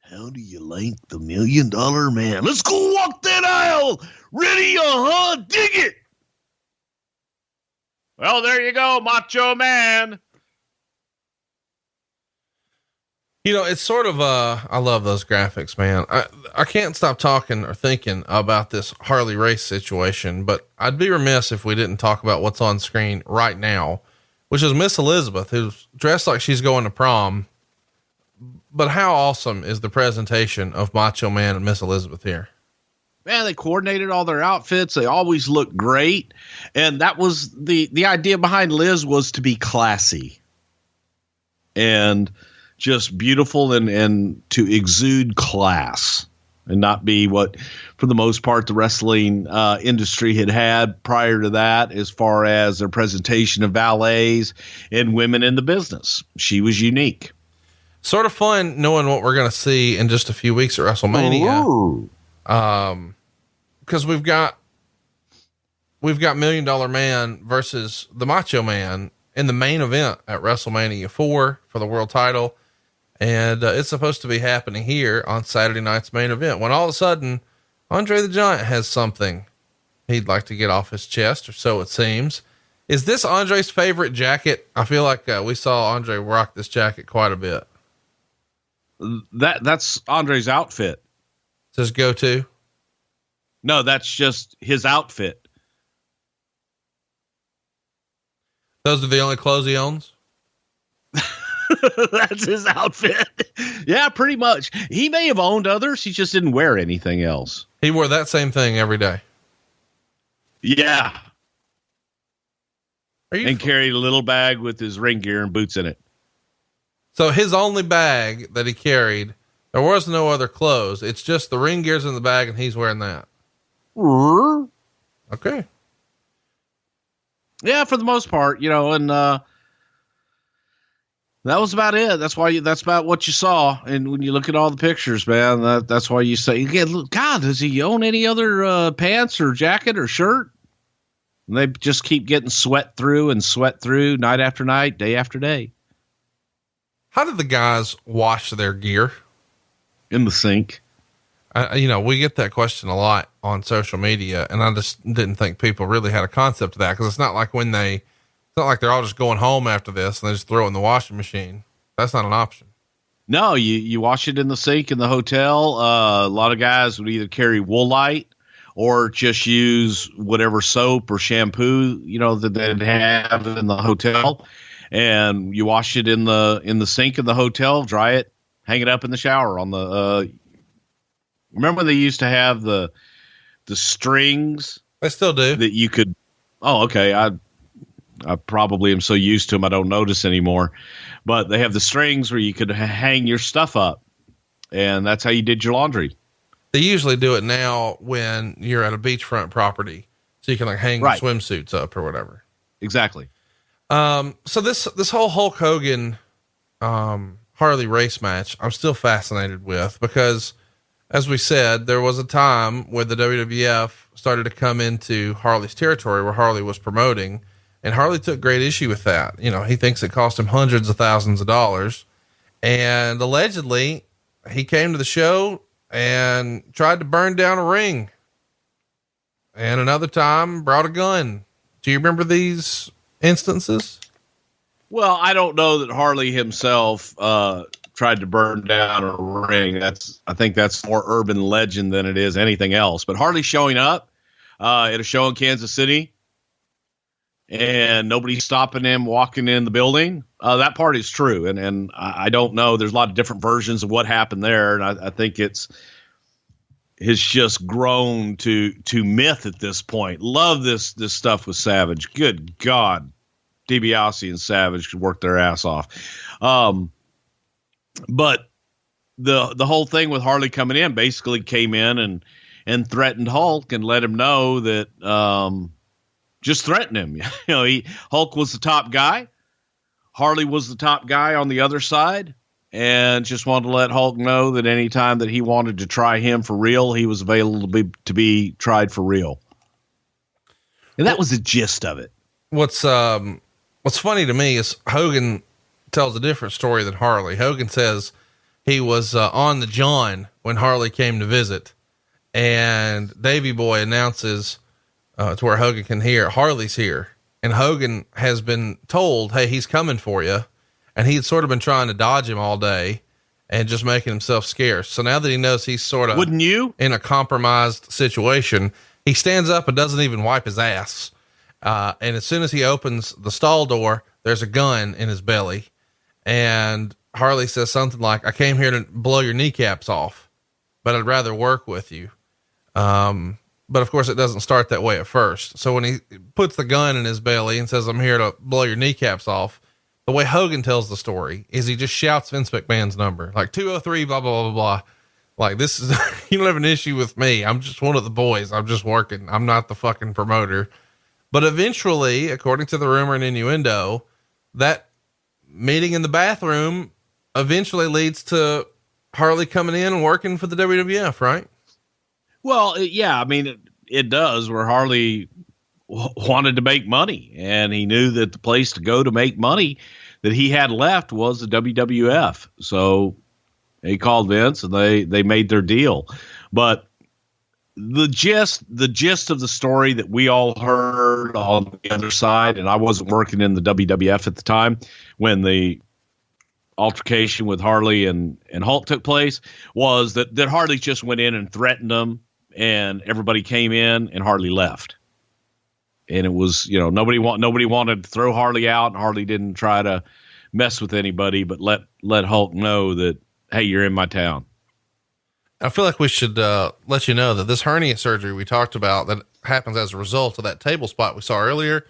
How do you like the million dollar man? Let's go walk that aisle. Ready? Uh huh. Dig it. Well, there you go, Macho Man. You know, it's sort of uh I love those graphics, man. I I can't stop talking or thinking about this Harley race situation, but I'd be remiss if we didn't talk about what's on screen right now, which is Miss Elizabeth, who's dressed like she's going to prom. But how awesome is the presentation of Macho Man and Miss Elizabeth here? man they coordinated all their outfits they always look great and that was the the idea behind liz was to be classy and just beautiful and and to exude class and not be what, for the most part, the wrestling uh, industry had had prior to that, as far as their presentation of valets and women in the business. She was unique. Sort of fun knowing what we're going to see in just a few weeks at WrestleMania. Um, because we've got we've got Million Dollar Man versus the Macho Man in the main event at WrestleMania 4 for the world title. And uh, it's supposed to be happening here on Saturday night's main event when all of a sudden Andre the Giant has something he'd like to get off his chest, or so it seems. Is this Andre's favorite jacket? I feel like uh, we saw Andre rock this jacket quite a bit. That that's Andre's outfit. Says go to. No, that's just his outfit. Those are the only clothes he owns. <laughs> that's his outfit. yeah, pretty much. He may have owned others. He just didn't wear anything else. He wore that same thing every day. Yeah. Are you And carried a little bag with his ring gear and boots in it. So his only bag that he carried, there was no other clothes. It's just the ring gears in the bag, and he's wearing that. Okay. Yeah, for the most part, you know, and uh that was about it. That's why you, that's about what you saw. And when you look at all the pictures, man, that, that's why you say, God, does he own any other uh, pants or jacket or shirt? And they just keep getting sweat through and sweat through night after night, day after day How did the guys wash their gear? in the sink. Uh, you know, we get that question a lot on social media, and I just didn't think people really had a concept of that because it's not like when they, it's not like they're all just going home after this and they just throw it in the washing machine. That's not an option. No, you, you wash it in the sink in the hotel. Uh, a lot of guys would either carry Woolite or just use whatever soap or shampoo, you know, that they'd have in the hotel. And you wash it in the in the sink in the hotel, dry it, hang it up in the shower on the uh remember they used to have the the strings They still do. that you could oh okay i i probably am so used to them i don't notice anymore but they have the strings where you could hang your stuff up and that's how you did your laundry They usually do it now when you're at a beachfront property, so you can like hang Right. swimsuits up or whatever. exactly Um, so this this whole Hulk Hogan, um, Harley race match, I'm still fascinated with because, as we said, there was a time where the WWF started to come into Harley's territory where Harley was promoting, and Harley took great issue with that. You know, he thinks it cost him hundreds of thousands of dollars, and allegedly, he came to the show and tried to burn down a ring. And another time brought a gun. Do you remember these instances? well i don't know that harley himself uh tried to burn down a ring that's i think that's more urban legend than it is anything else but harley showing up uh at a show in kansas city and nobody's stopping him walking in the building. Uh, that part is true, and and I don't know. There's a lot of different versions of what happened there, and I, I think it's has just grown to to myth at this point. Love this this stuff with Savage. Good God, DiBiase and Savage could work their ass off. Um, but the the whole thing with Harley coming in basically came in and and threatened Hulk and let him know that um, just threaten him. <laughs> you know, he Hulk was the top guy. Harley was the top guy on the other side, and just wanted to let Hulk know that anytime that he wanted to try him for real, he was available to be to be tried for real. And that was the gist of it. What's um what's funny to me is Hogan tells a different story than Harley. Hogan says he was uh, on the John when Harley came to visit, and Davy Boy announces uh, to where Hogan can hear Harley's here, and Hogan has been told, "Hey, he's coming for you," and he had sort of been trying to dodge him all day and just making himself scarce. So now that he knows he's sort of Wouldn't you? in a compromised situation, he stands up and doesn't even wipe his ass. Uh, and as soon as he opens the stall door, there's a gun in his belly. And Harley says something like, I came here to blow your kneecaps off, but I'd rather work with you. Um, but of course, it doesn't start that way at first. So when he puts the gun in his belly and says, I'm here to blow your kneecaps off, the way Hogan tells the story is he just shouts Vince McMahon's number, like 203, blah, blah, blah, blah, Like this is <laughs> you don't have an issue with me. I'm just one of the boys. I'm just working. I'm not the fucking promoter. But eventually, according to the rumor and innuendo, that meeting in the bathroom eventually leads to Harley coming in and working for the WWF, right? Well, yeah, I mean, it, it does where Harley w- wanted to make money and he knew that the place to go to make money that he had left was the WWF. So he called Vince and they, they made their deal. But the gist, the gist of the story that we all heard on the other side, and I wasn't working in the WWF at the time when the altercation with Harley and, and Hulk took place was that, that Harley just went in and threatened them and everybody came in and Harley left. And it was, you know, nobody want nobody wanted to throw Harley out and Harley didn't try to mess with anybody, but let let Hulk know that, hey, you're in my town. I feel like we should uh, let you know that this hernia surgery we talked about that happens as a result of that table spot we saw earlier.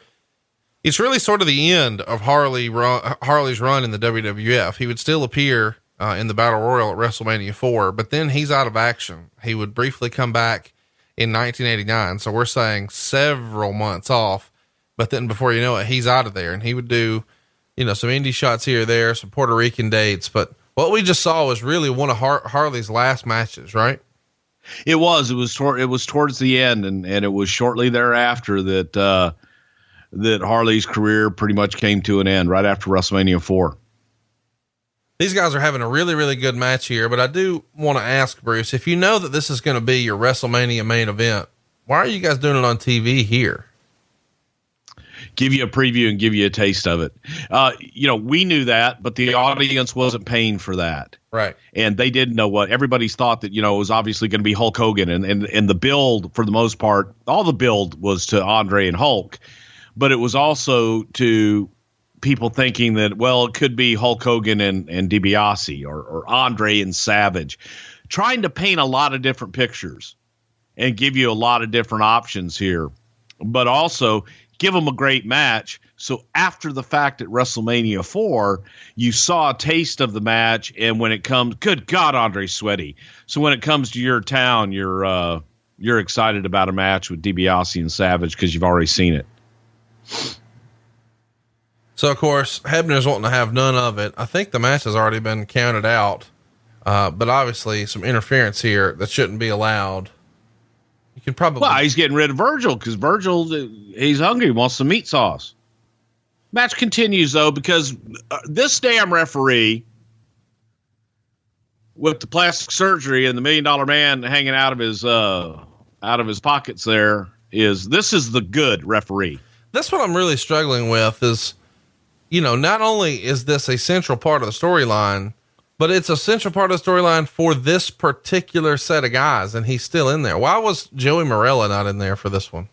It's really sort of the end of Harley run, Harley's run in the WWF. He would still appear uh, in the Battle Royal at WrestleMania 4, but then he's out of action. He would briefly come back in 1989. So we're saying several months off, but then before you know it, he's out of there and he would do, you know, some indie shots here or there, some Puerto Rican dates. But what we just saw was really one of Har- Harley's last matches, right? It was. It was. Tor- it was towards the end, and and it was shortly thereafter that uh, that Harley's career pretty much came to an end. Right after WrestleMania four. These guys are having a really, really good match here, but I do want to ask Bruce if you know that this is going to be your WrestleMania main event, why are you guys doing it on TV here? Give you a preview and give you a taste of it. Uh, you know, we knew that, but the audience wasn't paying for that. Right. and they didn't know what everybody's thought that you know it was obviously going to be Hulk Hogan and, and and the build for the most part all the build was to Andre and Hulk but it was also to people thinking that well it could be Hulk Hogan and and DiBiase or or Andre and Savage trying to paint a lot of different pictures and give you a lot of different options here but also give them a great match. So after the fact at WrestleMania 4, you saw a taste of the match and when it comes good god Andre Sweaty. So when it comes to your town, you're uh you're excited about a match with DiBiase and Savage because you've already seen it. So, of course, Hebner's wanting to have none of it. I think the match has already been counted out, uh, but obviously some interference here that shouldn't be allowed. You can probably. Well, he's getting rid of Virgil because Virgil uh, he's hungry, wants some meat sauce. Match continues though because uh, this damn referee with the plastic surgery and the million dollar man hanging out of his uh out of his pockets there is this is the good referee. that's what I'm really struggling with is, you know, not only is this a central part of the storyline, but it's a central part of the storyline for this particular set of guys, and he's still in there. Why was Joey Marella not in there for this one?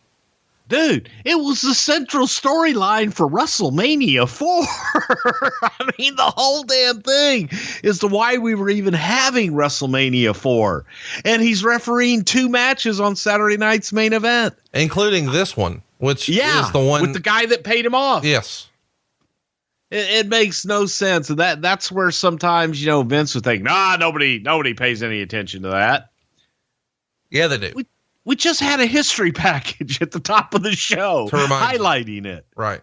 Dude, it was the central storyline for WrestleMania 4. <laughs> I mean, the whole damn thing is to why we were even having WrestleMania 4. And he's refereeing two matches on Saturday night's main event. Including this one, which Yeah. is the one. with the guy that paid him off. yes. It, it makes no sense. And that that's where sometimes, you know, Vince would think, nah, nobody nobody pays any attention to that. Yeah, they do. We, we just had a history <laughs> package at the top of the show remind you. highlighting it. Right.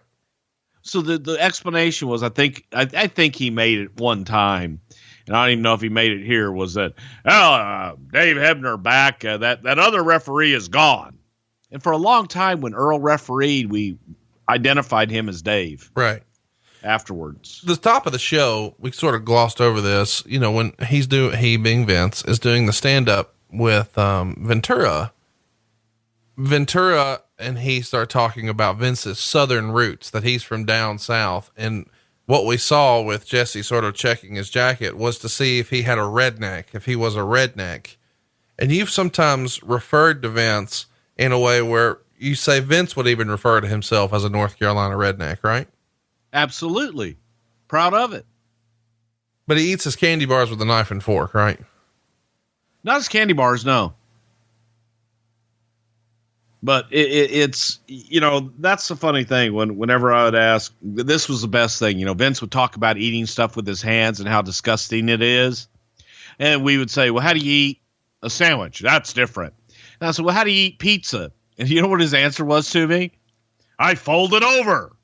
so the the explanation was I think I, I think he made it one time, and I don't even know if he made it here. Was that oh uh, Dave Hebner back? Uh, that that other referee is gone, and for a long time when Earl refereed, we identified him as Dave Right. Afterwards. the top of the show, we sort of glossed over this. You know, when he's doing, he being Vince is doing the stand up with um, Ventura. Ventura and he start talking about Vince's southern roots, that he's from down south. And what we saw with Jesse sort of checking his jacket was to see if he had a redneck, if he was a redneck. And you've sometimes referred to Vince in a way where you say Vince would even refer to himself as a North Carolina redneck, right? Absolutely, proud of it. But he eats his candy bars with a knife and fork, right? Not his candy bars, no. But it, it, it's you know that's the funny thing when whenever I would ask this was the best thing you know Vince would talk about eating stuff with his hands and how disgusting it is, and we would say well how do you eat a sandwich. That's different. And I said, well, how do you eat pizza? And you know what his answer was to me? I fold it over.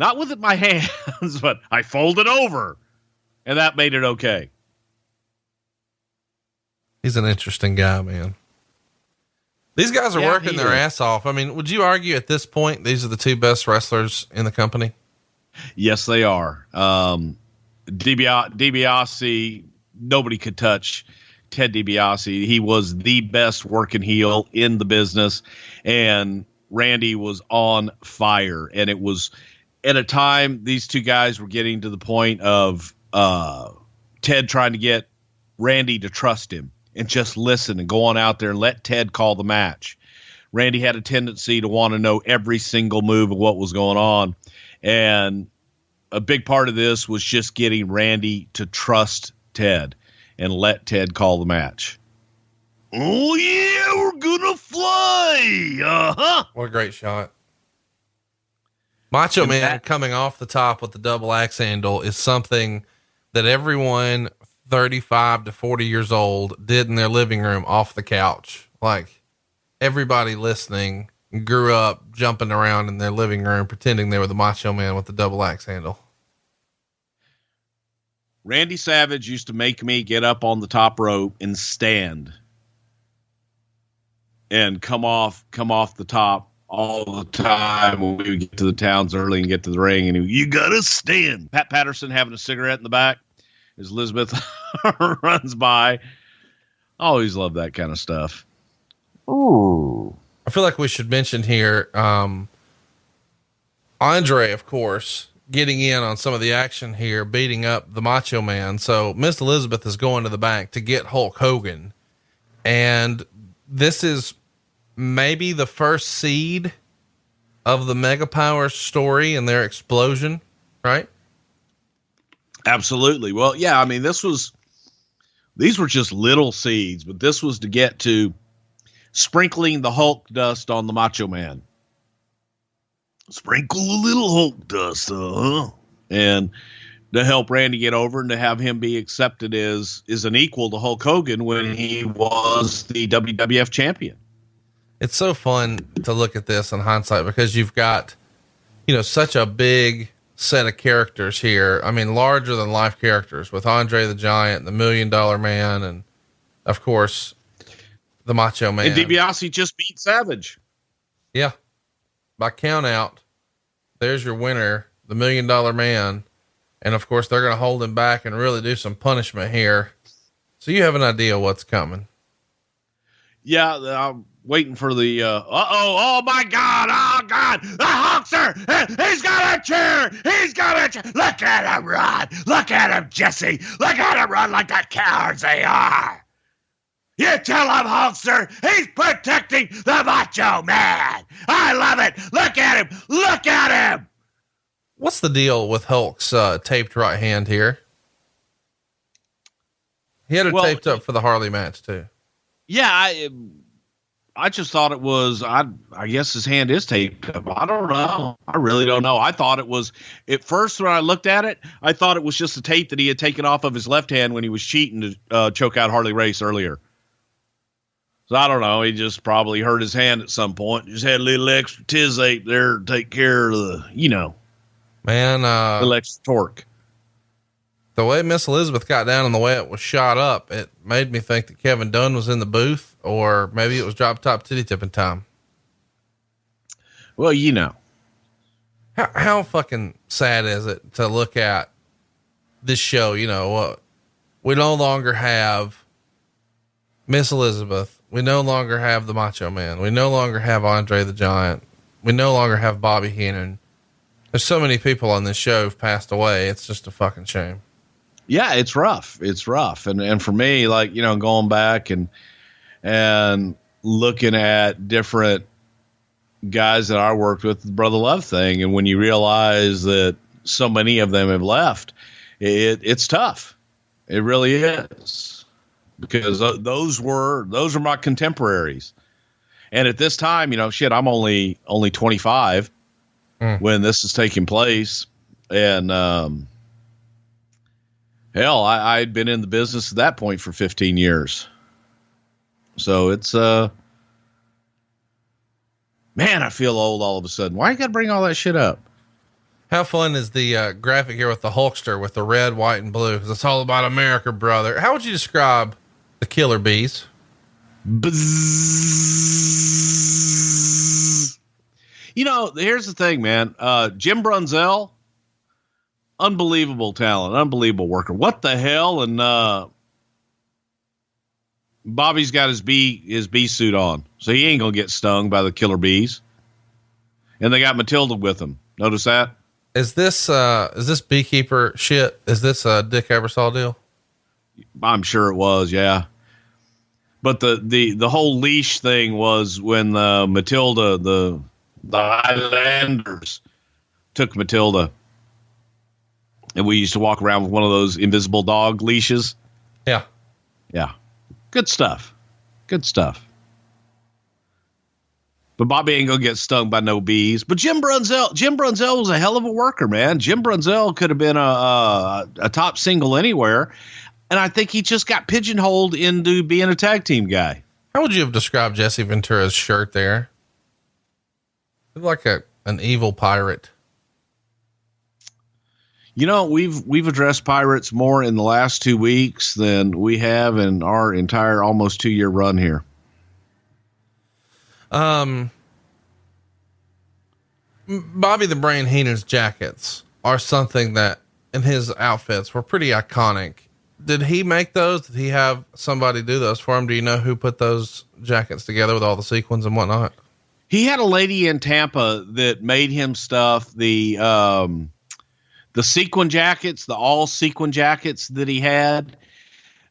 Not with my <laughs> hands, but I fold it over. And that made it okay. He's an interesting guy, man. These guys are Yeah, working their is. ass off. I mean, would you argue at this point these are the two best wrestlers in the company? Yes, they are. Um, DiBia- DiBiase, nobody could touch Ted DiBiase. He was the best working heel in the business, and Randy was on fire. And it was at a time these two guys were getting to the point of uh, Ted trying to get Randy to trust him and just listen and go on out there and let Ted call the match. Randy had a tendency to want to know every single move of what was going on. And a big part of this was just getting Randy to trust Ted and let Ted call the match. Oh yeah, we're gonna fly. Uh huh. What a great shot. Macho And Man that- coming off the top with the double axe handle is something that everyone 35 to 40 years old did in their living room off the couch. Like everybody listening grew up jumping around in their living room pretending they were the Macho Man with the double axe handle. Randy Savage used to make me get up on the top rope and stand and come off come off the top all the time when we would get to the towns early and get to the ring and he, You gotta stand. Pat Patterson having a cigarette in the back as Elizabeth <laughs> runs by. Always love that kind of stuff. Ooh, I feel like we should mention here, um, Andre, of course, getting in on some of the action here, beating up the Macho Man. So Miss Elizabeth is going to the bank to get Hulk Hogan, and this is maybe the first seed of the Mega Power story and their explosion, right? Absolutely. Well, yeah, I mean, this was these were just little seeds, but this was to get to sprinkling the Hulk dust on the Macho Man Sprinkle a little Hulk dust, uh huh. and to help Randy get over and to have him be accepted as is an equal to Hulk Hogan when he was the WWF champion. It's so fun to look at this in hindsight because you've got you know such a big set of characters here. I mean larger than life characters with andre the giant the million dollar man and of course the macho man. And DiBiase just beat Savage. yeah. By count out there's your winner the million dollar man. And of course they're going to hold him back and really do some punishment here. So you have an idea what's coming. Yeah, I'm waiting for the. Uh oh! Oh my God! Oh God! The Hulkster! He's got a chair! He's got a chair! Look at him run! Look at him, Jesse! Look at him run like the cowards they are! You tell him, Hulkster, he's protecting the Macho Man! I love it! Look at him! Look at him! What's the deal with Hulk's uh, taped right hand here? He had it Well, taped up for the Harley match too. Yeah, I, I just thought it was. I, I guess his hand is taped up. I don't know. I really don't know. I thought it was at first when I looked at it. I thought it was just the tape that he had taken off of his left hand when he was cheating to uh, choke out Harley Race earlier. So I don't know. He just probably hurt his hand at some point. Just had a little extra tizape there to take care of the, you know, Man, uh, little extra torque. the way Miss Elizabeth got down and the way it was shot up, it made me think that Kevin Dunn was in the booth, or maybe it was drop top titty tipping time. Well, you know. How, how fucking sad is it to look at this show? You know, uh, we no longer have Miss Elizabeth. We no longer have the Macho Man. We no longer have Andre the Giant. We no longer have Bobby Heenan. There's so many people on this show who've passed away. It's just a fucking shame. yeah, it's rough. It's rough. And and for me, like, you know, going back and and looking at different guys that I worked with, the Brother Love thing, and when you realize that so many of them have left, it it's tough. It really is. Because those were those are my contemporaries. And at this time, you know, shit, I'm only only 25 Mm. when this is taking place. And um Hell, I, I'd been in the business at that point for 15 years. So it's uh man, I feel old all of a sudden. Why you got to bring all that shit up? How fun is the uh, graphic here with the Hulkster with the red, white, and blue? Because it's all about America, brother. How would you describe the Killer Bees? Bzzz. You know, here's the thing, man. Uh, Jim Brunzell, unbelievable talent, unbelievable worker. What the hell? And uh, Bobby's got his bee his bee suit on, so he ain't gonna get stung by the killer bees. And they got Matilda with him. Notice that? Is this uh is this beekeeper shit? Is this a Dick Ebersol deal? I'm sure it was, yeah. But the the the whole leash thing was when uh, Matilda the the Highlanders took Matilda, and we used to walk around with one of those invisible dog leashes. Yeah. Yeah, good stuff. Good stuff. But Bobby ain't gonna get stung by no bees. But Jim Brunzell, Jim Brunzell was a hell of a worker, man. Jim Brunzell could have been a, a a top single anywhere, and I think he just got pigeonholed into being a tag team guy. How would you have described Jesse Ventura's shirt there? Like a an evil pirate. You know, we've we've addressed pirates more in the last two weeks than we have in our entire almost two year run here. Um, Bobby the Brain Heenan's jackets are something that in his outfits were pretty iconic. Did he make those? Did he have somebody do those for him? Do you know who put those jackets together with all the sequins and whatnot? He had a lady in Tampa that made him stuff the um, the sequin jackets, the all sequin jackets that he had.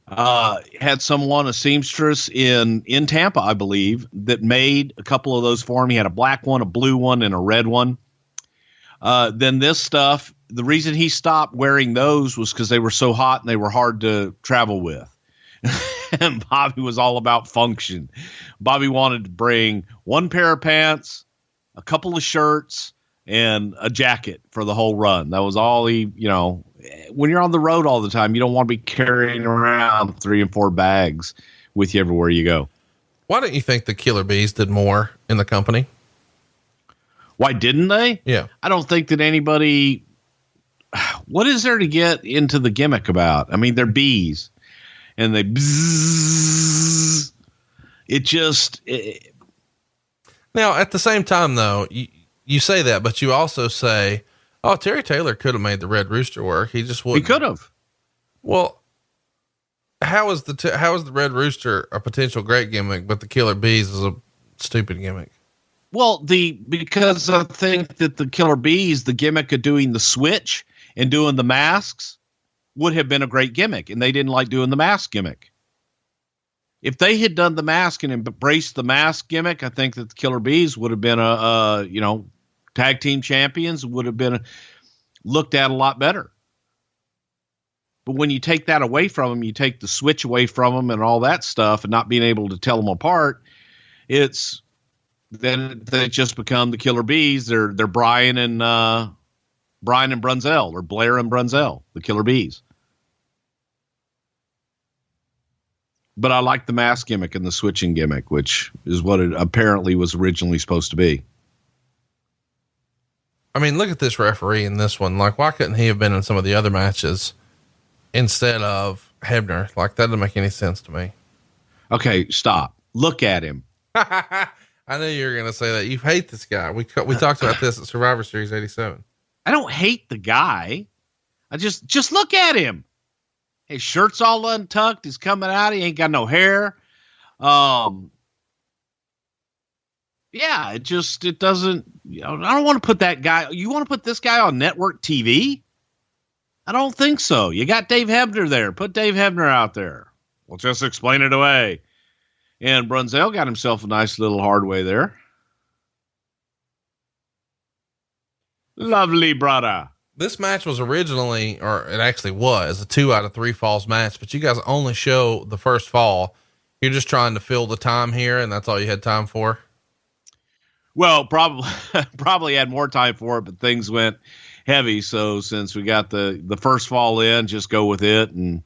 Uh, had someone a seamstress in in Tampa, I believe, that made a couple of those for him. He had a black one, a blue one, and a red one. Uh, then this stuff, the reason he stopped wearing those was because they were so hot and they were hard to travel with. <laughs> and Bobby was all about function. Bobby wanted to bring one pair of pants, a couple of shirts, and a jacket for the whole run. That was all he, you know. When you're on the road all the time, you don't want to be carrying around three and four bags with you everywhere you go. Why don't you think the Killer Bees did more in the company? Why didn't they? Yeah. I don't think that anybody. What is there to get into the gimmick about? I mean, they're bees, and they. Bzzz. It just. It, Now, at the same time, though, you, you say that, but you also say, "Oh, Terry Taylor could have made the Red Rooster work. He just wouldn't." He could have. Well, how is the t- how is the Red Rooster a potential great gimmick, but the Killer Bees is a stupid gimmick? Well, the because I think that the Killer Bees, the gimmick of doing the switch and doing the masks, would have been a great gimmick, and they didn't like doing the mask gimmick. If they had done the mask and embraced the mask gimmick, I think that the Killer Bees would have been a, a you know tag team champions would have been looked at a lot better. But when you take that away from them, you take the switch away from them and all that stuff, and not being able to tell them apart, it's then they just become the Killer Bees. They're they're Brian and uh, Brian and Brunzell, or Blair and Brunzell, the Killer Bees. But I like the mask gimmick and the switching gimmick, which is what it apparently was originally supposed to be. I mean, look at this referee in this one. Like, why couldn't he have been in some of the other matches instead of Hebner? Like, that doesn't make any sense to me. Okay, stop. Look at him. <laughs> I knew you were going to say that. You hate this guy. We we talked about this at Survivor Series '87. I don't hate the guy. I just just look at him. His shirt's all untucked. He's coming out. He ain't got no hair. Um, yeah, it just it doesn't. You know, I don't want to put that guy. You want to put this guy on network TV? I don't think so. You got Dave Hebner there. Put Dave Hebner out there. We'll just explain it away. And Brunzell got himself a nice little hard way there. Lovely, brother. This match was originally, or it actually was, a two out of three falls match, but you guys only show the first fall. You're just trying to fill the time here, and that's all you had time for. Well, probably <laughs> probably had more time for it, but things went heavy. So since we got the the first fall in, just go with it, and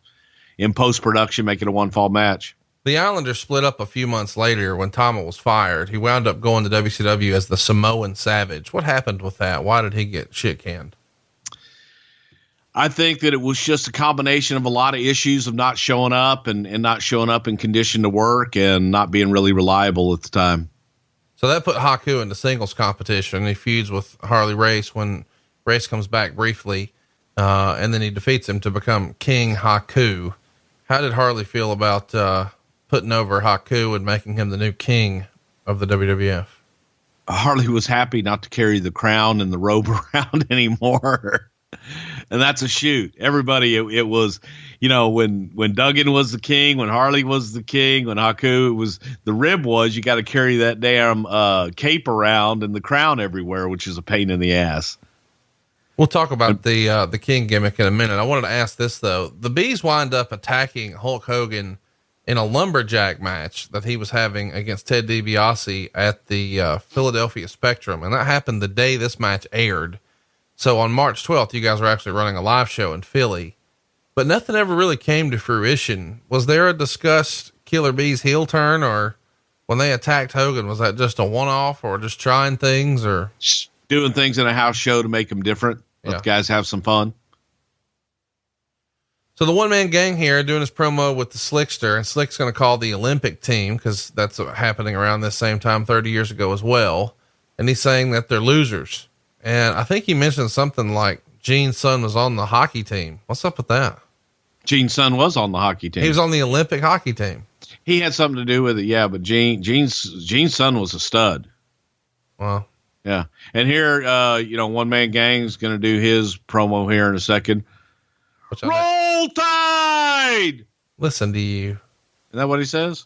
in post production, make it a one fall match. The Islanders split up a few months later when Tama was fired. He wound up going to WCW as the Samoan Savage. What happened with that? Why did he get shit canned? I think that it was just a combination of a lot of issues of not showing up and, and not showing up in condition to work and not being really reliable at the time. So that put Haku into singles competition. He feuds with Harley Race when Race comes back briefly, uh, and then he defeats him to become King Haku. How did Harley feel about uh, putting over Haku and making him the new king of the WWF? Harley was happy not to carry the crown and the robe <laughs> around anymore. And that's a shoot. Everybody, it, it, was, you know, when when Duggan was the king, when Harley was the king, when Haku it was the rib was you got to carry that damn uh, cape around and the crown everywhere, which is a pain in the ass. We'll talk about the uh, the king gimmick in a minute. I wanted to ask this though: the bees wind up attacking Hulk Hogan in a lumberjack match that he was having against Ted DiBiase at the uh, Philadelphia Spectrum, and that happened the day this match aired. So on March 12th, you guys were actually running a live show in Philly, but nothing ever really came to fruition. Was there a discussed Killer Bees heel turn or when they attacked Hogan, was that just a one off or just trying things or doing things in a house show to make them different? Let yeah. the guys have some fun. So the one man gang here doing his promo with the Slickster, and Slick's going to call the Olympic team because that's happening around this same time 30 years ago as well. And he's saying that they're losers. And I think he mentioned something like Gene's son was on the hockey team. What's up with that? Gene's son was on the hockey team. He was on the Olympic hockey team. He had something to do with it, yeah. But Gene, Gene's Gene's son was a stud. Well, yeah. And here, uh, you know, one man gang's going to do his promo here in a second. Roll Tide. Listen to you. Is that what he says?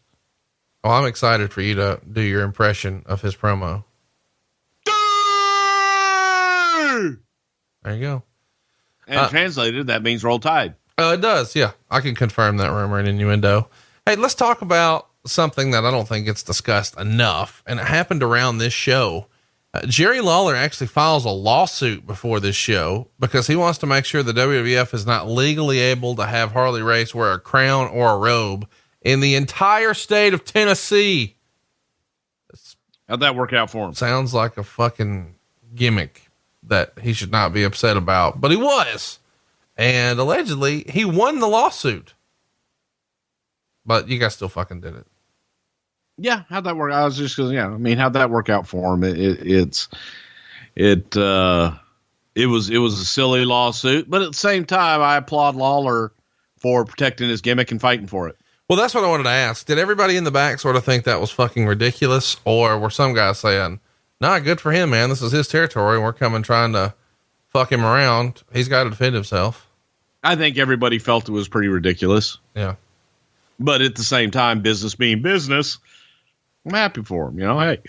Oh, I'm excited for you to do your impression of his promo. There you go. And uh, translated, that means roll tide. Oh, uh, it does. Yeah. I can confirm that rumor and innuendo. Hey, let's talk about something that I don't think gets discussed enough. And it happened around this show. Uh, Jerry Lawler actually files a lawsuit before this show because he wants to make sure the WWF is not legally able to have Harley Race wear a crown or a robe in the entire state of Tennessee. How'd that work out for him? Sounds like a fucking gimmick that he should not be upset about, but he was. And allegedly he won the lawsuit. But you guys still fucking did it. Yeah, how'd that work? I was just because, yeah, I mean, how'd that work out for him? It, it, it's, it, uh, it was, it was a silly lawsuit, but at the same time, I applaud Lawler for protecting his gimmick and fighting for it. Well, that's what I wanted to ask. Did everybody in the back sort of think that was fucking ridiculous, or were some guys saying, Nah, good for him, man. This is his territory. We're coming trying to fuck him around. He's got to defend himself. I think everybody felt it was pretty ridiculous. Yeah. But at the same time, business being business, I'm happy for him. You know, hey.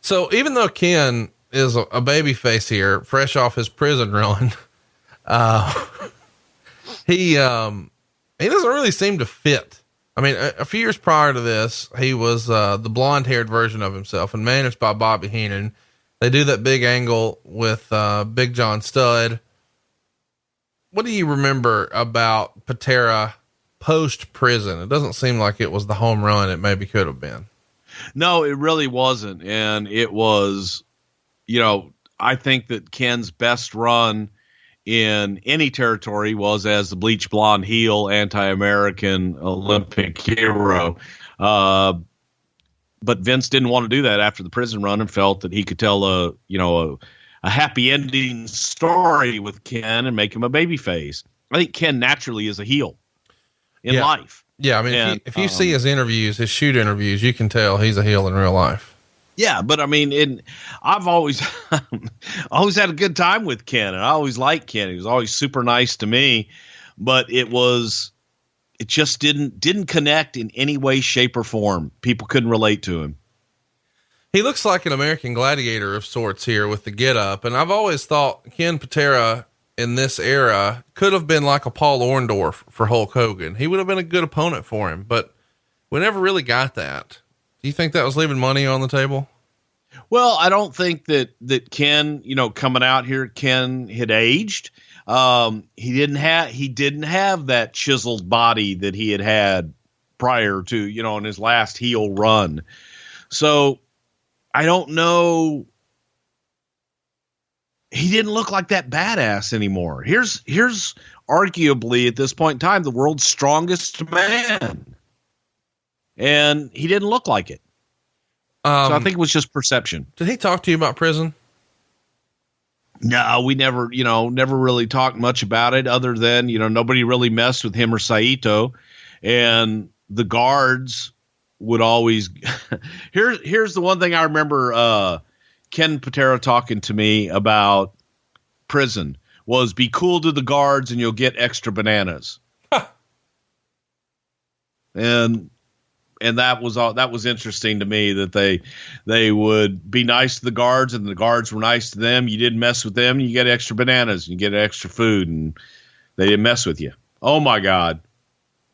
So even though Ken is a, a baby face here, fresh off his prison run, <laughs> uh, <laughs> he um, he doesn't really seem to fit I mean, a, a, few years prior to this, he was uh, the blonde haired version of himself and managed by Bobby Heenan. They do that big angle with uh, Big John Studd. What do you remember about Patera post prison? It doesn't seem like it was the home run it maybe could have been. No, it really wasn't. And it was, you know, I think that Ken's best run in any territory was as the bleach blonde heel anti-American Olympic hero. Uh, but Vince didn't want to do that after the prison run and felt that he could tell a you know a, a happy ending story with Ken and make him a baby face. I think Ken naturally is a heel in yeah. life. Yeah, I mean, and, if you, if you um, see his interviews, his shoot interviews, you can tell he's a heel in real life. Yeah, but I mean, I've always <laughs> always had a good time with Ken, and I always liked Ken. He was always super nice to me, but it was it just didn't didn't connect in any way, shape, or form. People couldn't relate to him. He looks like an American gladiator of sorts here with the get up, and I've always thought Ken Patera in this era could have been like a Paul Orndorff for Hulk Hogan. He would have been a good opponent for him, but we never really got that. You think that was leaving money on the table? Well, I don't think that that Ken, you know, coming out here, Ken had aged. Um, he didn't have he didn't have that chiseled body that he had had prior to, you know, in his last heel run. So I don't know. He didn't look like that badass anymore. Here's here's arguably at this point in time the world's strongest man. And he didn't look like it. Um, So I think it was just perception. did he talk to you about prison? No, we never, you know, never really talked much about it other than, you know, nobody really messed with him or Saito. And the guards would always <laughs> here's here's the one thing I remember uh Ken Patera talking to me about prison was be cool to the guards and you'll get extra bananas. and and that was all that was interesting to me that they they would be nice to the guards and the guards were nice to them. You didn't mess with them you get extra bananas and you get extra food and they didn't mess with you. Oh my god.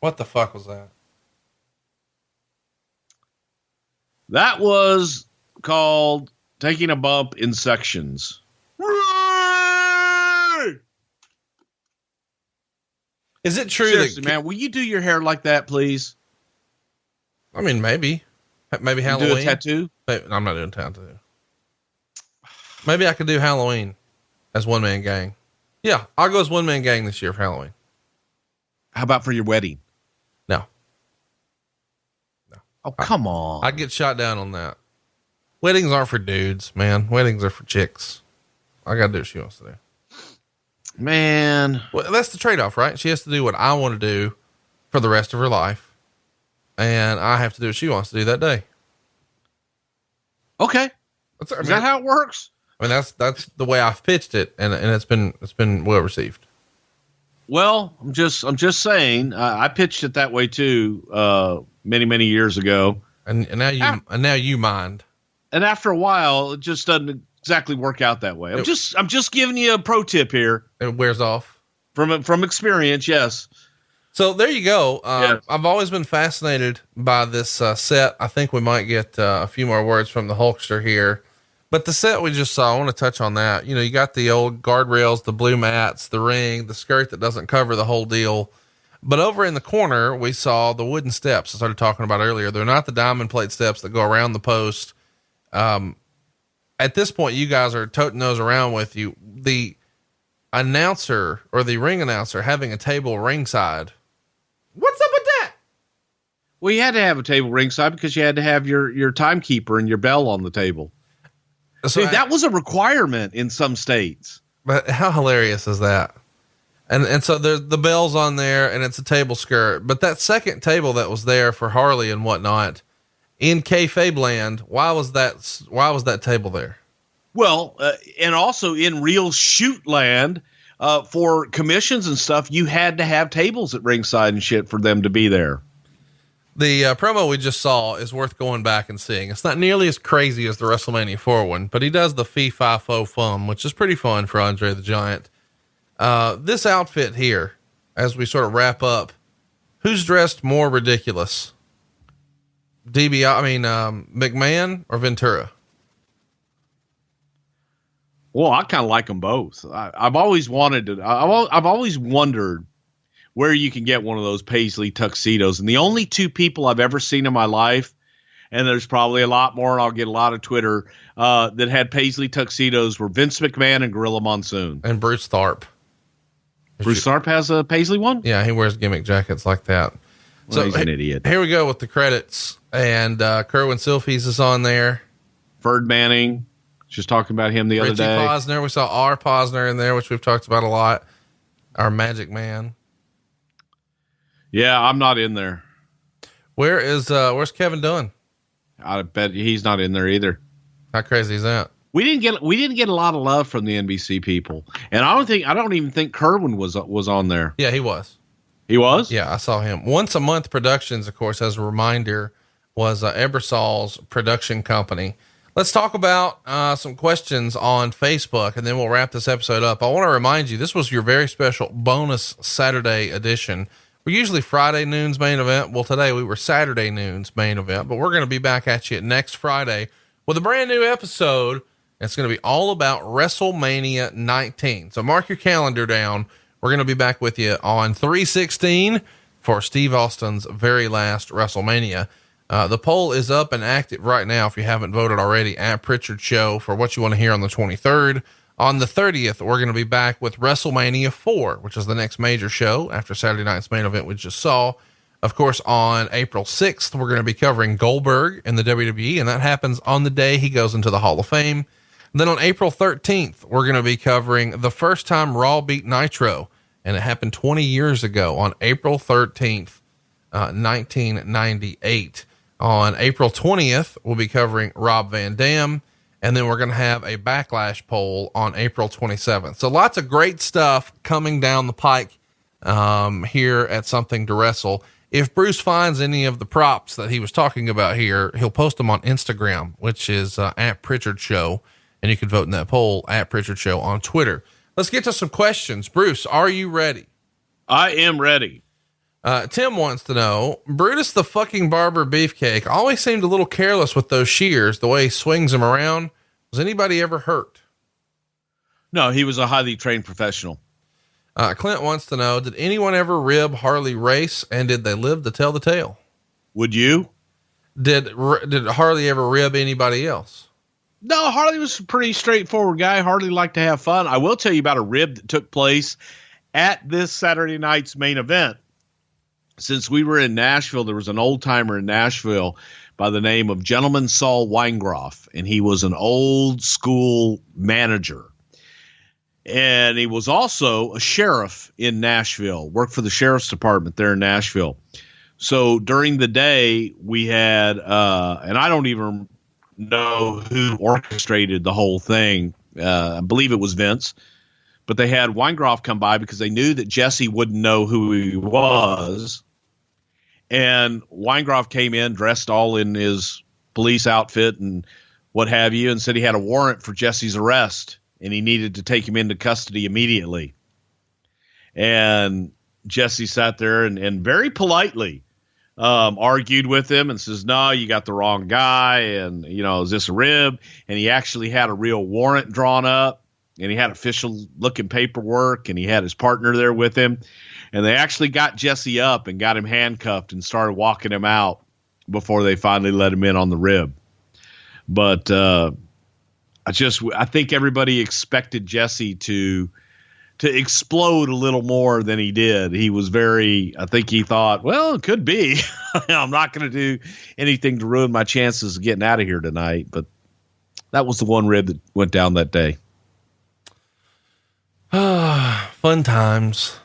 What the fuck was that? that was called taking a bump in sections. Is it true seriously that man will you do your hair like that please I mean, maybe, maybe Halloween. do a tattoo Maybe- I'm not doing tattoo. Maybe I could do Halloween as one man gang. Yeah, I'll go as one man gang this year for Halloween. how about for your wedding No, oh come on I get shot down on that. Weddings aren't for dudes, man. Weddings are for chicks. I gotta do what she wants to do. man Well, that's the trade off, right? She has to do what I want to do for the rest of her life, and I have to do what she wants to do that day. okay That's, I, is that how it works I mean, that's that's the way I've pitched it, and and it's been it's been well received. Well, I'm just I'm just saying uh, I pitched it that way too uh, many many years ago, And, and now you Ah. and now you mind. and after a while, it just doesn't exactly work out that way. I'm It- just I'm just giving you a pro tip here It wears off. from from experience. Yes, So there you go. Uh, Yes. I've always been fascinated by this uh, set. I think we might get uh, a few more words from the Hulkster here. But the set we just saw, I want to touch on that. You know, you got the old guardrails, the blue mats, the ring, the skirt that doesn't cover the whole deal. But over in the corner, we saw the wooden steps I started talking about earlier. They're not the diamond plate steps that go around the post. Um, at this point, you guys are toting those around with you. The announcer or the ring announcer having a table ringside. What's up with that? well, you had to have a table ringside because you had to have your your timekeeper and your bell on the table. So Dude, that was a requirement in some states. But how hilarious is that? And and so there's the bells on there, and it's a table skirt. But that second table that was there for Harley and whatnot in kayfabe land, why was that? Why was that table there? Well, uh, and also in real shoot land, uh, for commissions and stuff, you had to have tables at ringside and shit for them to be there. The uh, promo we just saw is worth going back and seeing. It's not nearly as crazy as the WrestleMania 4 one, but he does the fee fi fo fum, which is pretty fun for Andre the Giant. Uh, this outfit here, as we sort of wrap up, who's dressed more ridiculous? DB, I mean, um, McMahon or Ventura? Well, I kind of like them both. I, I've always wanted to. I, I've I've always wondered where you can get one of those paisley tuxedos, and the only two people I've ever seen in my life, and there's probably a lot more, and I'll get a lot of Twitter uh, that had paisley tuxedos were Vince McMahon and Gorilla Monsoon. And Bruce Tharp. Bruce Tharp has a paisley one. Yeah, he wears gimmick jackets like that. Well, he's an idiot. Here we go with the credits. And uh, Kerwin Silfies is on there. Ferd Manning, just talking about him the other Richie day. Posner. We saw R. Posner in there, which we've talked about a lot. Our Magic Man. Yeah, I'm not in there. Where is uh where's Kevin Dunn? I bet he's not in there either. How crazy is that? We didn't get we didn't get a lot of love from the NBC people, and I don't think I don't even think Kerwin was was on there. Yeah, he was. He was. Yeah, I saw him. Once a month productions, of course, as a reminder, was uh, Ebersol's production company. Let's talk about uh, some questions on Facebook, and then we'll wrap this episode up. I want to remind you, this was your very special bonus Saturday edition. We're usually Friday noons main event. Well, today we were Saturday noons main event, but we're going to be back at you next Friday with a brand new episode. It's going to be all about WrestleMania 19. So mark your calendar down. We're going to be back with you on 316 for Steve Austin's very last WrestleMania. Uh, the poll is up and active right now. If you haven't voted already at Prichard Show for what you want to hear on the 23rd. On the 30th, we're going to be back with WrestleMania 4, which is the next major show after Saturday night's main event we just saw. Of course, on April 6th, we're going to be covering Goldberg in the WWE, and that happens on the day he goes into the Hall of Fame. And then on April 13th, we're going to be covering the first time Raw beat Nitro, and it happened 20 years ago on April 13th, uh, 1998. On April 20th, we'll be covering Rob Van Dam. And then we're going to have a backlash poll on April 27th. So lots of great stuff coming down the pike um, here at Something to Wrestle. If Bruce finds any of the props that he was talking about here, he'll post them on Instagram, which is uh, at Prichard Show. And you can vote in that poll at Prichard Show on Twitter. Let's get to some questions. Bruce, are you ready? I am ready. Uh, Tim wants to know Brutus the fucking barber beefcake always seemed a little careless with those shears, the way he swings them around. Was anybody ever hurt? No, he was a highly trained professional. Uh, Clint wants to know Did anyone ever rib Harley Race and did they live to tell the tale? Would you? Did, did Harley ever rib anybody else? No, Harley was a pretty straightforward guy. Harley liked to have fun. I will tell you about a rib that took place at this Saturday night's main event. Since we were in Nashville, there was an old timer in Nashville by the name of Gentleman Saul Weingeroff, and he was an old school manager. And he was also a sheriff in Nashville, worked for the sheriff's department there in Nashville. So during the day, we had, uh, and I don't even know who orchestrated the whole thing. Uh, I believe it was Vince, but they had Weingeroff come by because they knew that Jesse wouldn't know who he was. And Weingeroff came in dressed all in his police outfit and what have you, and said he had a warrant for Jesse's arrest and he needed to take him into custody immediately. And Jesse sat there and, and very politely um, argued with him and says, "No, you got the wrong guy." And you know, is this a rib? And he actually had a real warrant drawn up, and he had official looking paperwork, and he had his partner there with him, and they actually got Jesse up and got him handcuffed and started walking him out before they finally let him in on the rib. But uh, I just I think everybody expected Jesse to to explode a little more than he did. He was very, I think he thought, well, it could be. <laughs> I'm not going to do anything to ruin my chances of getting out of here tonight. But that was the one rib that went down that day. <sighs> Fun times.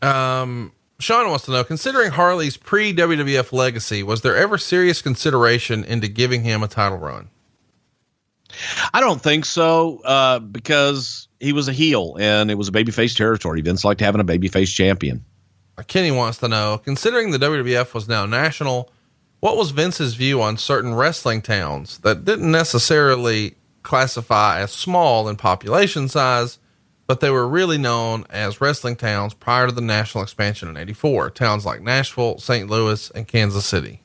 Um, Sean wants to know, considering Harley's pre WWF legacy, was there ever serious consideration into giving him a title run? I don't think so, uh, because he was a heel and it was a babyface territory. Vince liked having a babyface champion. Kenny wants to know, considering the WWF was now national, what was Vince's view on certain wrestling towns that didn't necessarily classify as small in population size, but they were really known as wrestling towns prior to the national expansion in 84? Towns like Nashville, St. Louis, and Kansas City.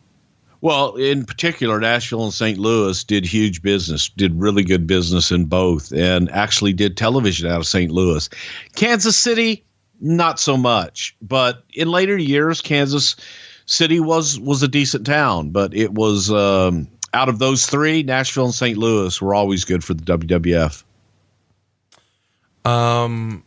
Well, in particular, Nashville and St. Louis did huge business, did really good business in both, and actually did television out of St. Louis. Kansas City, not so much, but in later years, Kansas City was was a decent town, but it was um, out of those three, Nashville and St. Louis were always good for the WWF. Um,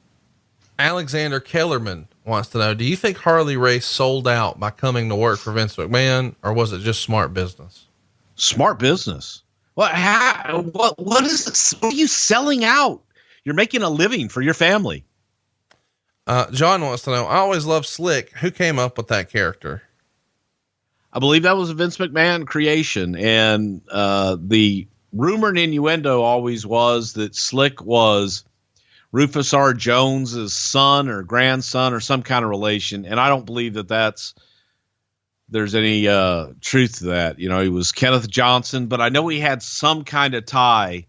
Alexander Kellerman wants to know Do you think Harley Race sold out by coming to work for Vince McMahon, or was it just smart business? Smart business. What? How, what? What is? This? What are you selling out? You're making a living for your family. Uh, John wants to know. I always loved Slick. Who came up with that character? I believe that was a Vince McMahon creation, and uh, the rumor and innuendo always was that Slick was Rufus R. Jones's son or grandson or some kind of relation, and I don't believe that that's there's any uh, truth to that. You know, he was Kenneth Johnson, but I know he had some kind of tie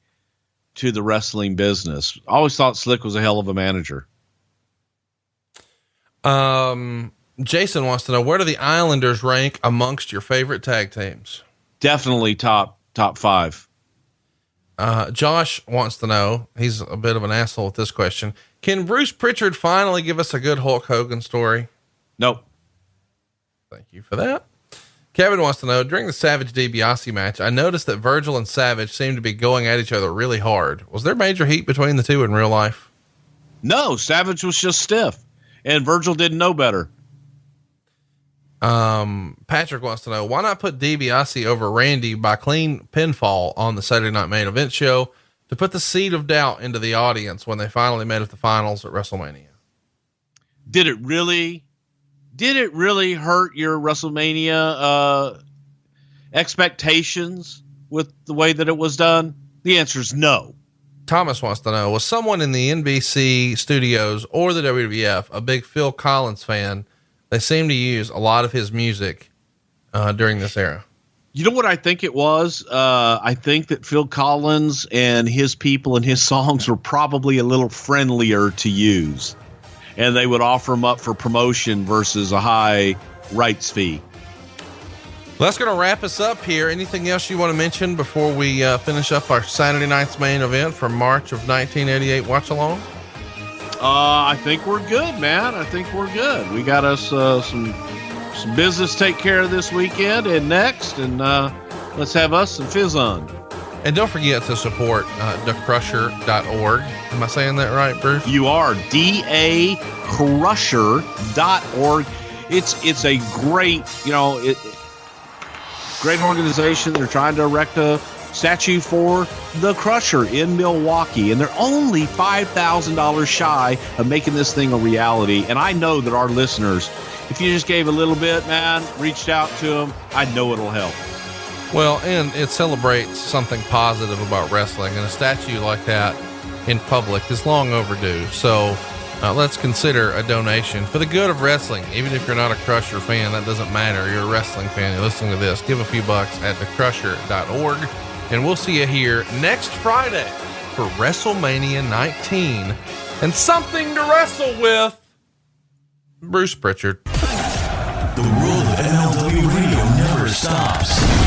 to the wrestling business. I always thought Slick was a hell of a manager. Um, Jason wants to know where do the Islanders rank amongst your favorite tag teams? Definitely top top five. Uh, Josh wants to know, he's a bit of an asshole with this question. Can Bruce Prichard finally give us a good Hulk Hogan story? Nope. Thank you for that. Kevin wants to know during the Savage DiBiase match, I noticed that Virgil and Savage seemed to be going at each other really hard. Was there major heat between the two in real life? No, Savage was just stiff, and Virgil didn't know better. Um, Patrick wants to know why not put DiBiase over Randy by clean pinfall on the Saturday Night Main Event show to put the seed of doubt into the audience when they finally met at the finals at WrestleMania. Did it really? Did it really hurt your WrestleMania uh, expectations with the way that it was done? The answer is no. Thomas wants to know was someone in the NBC studios or the WWF a big Phil Collins fan? They seem to use a lot of his music uh, during this era. You know what I think it was? Uh, I think that Phil Collins and his people and his <laughs> songs were probably a little friendlier to use, and they would offer them up for promotion versus a high rights fee. Well, that's going to wrap us up here. Anything else you want to mention before we uh, finish up our Saturday night's main event from March of 1988 watch along? Uh, I think we're good, man. I think we're good. We got us uh, some some business to take care of this weekend and next, and uh, let's have us some fizz on. And don't forget to support uh, dacrusher.org. Am I saying that right, Bruce? You are dacrusher.org. It's it's a great, you know, it, great organization. They're trying to erect a statue for the Crusher in Milwaukee, and they're only five thousand dollars shy of making this thing a reality. And I know that our listeners, if you just gave a little bit, man, reached out to them, I know it'll help. Well, and it celebrates something positive about wrestling, and a statue like that in public is long overdue. So uh, let's consider a donation for the good of wrestling. Even if you're not a Crusher fan, that doesn't matter. You're a wrestling fan. You're listening to this. Give a few bucks at thecrusher.org, and we'll see you here next Friday for WrestleMania 19 and something to wrestle with. Bruce Prichard. The world of MLW radio never stops.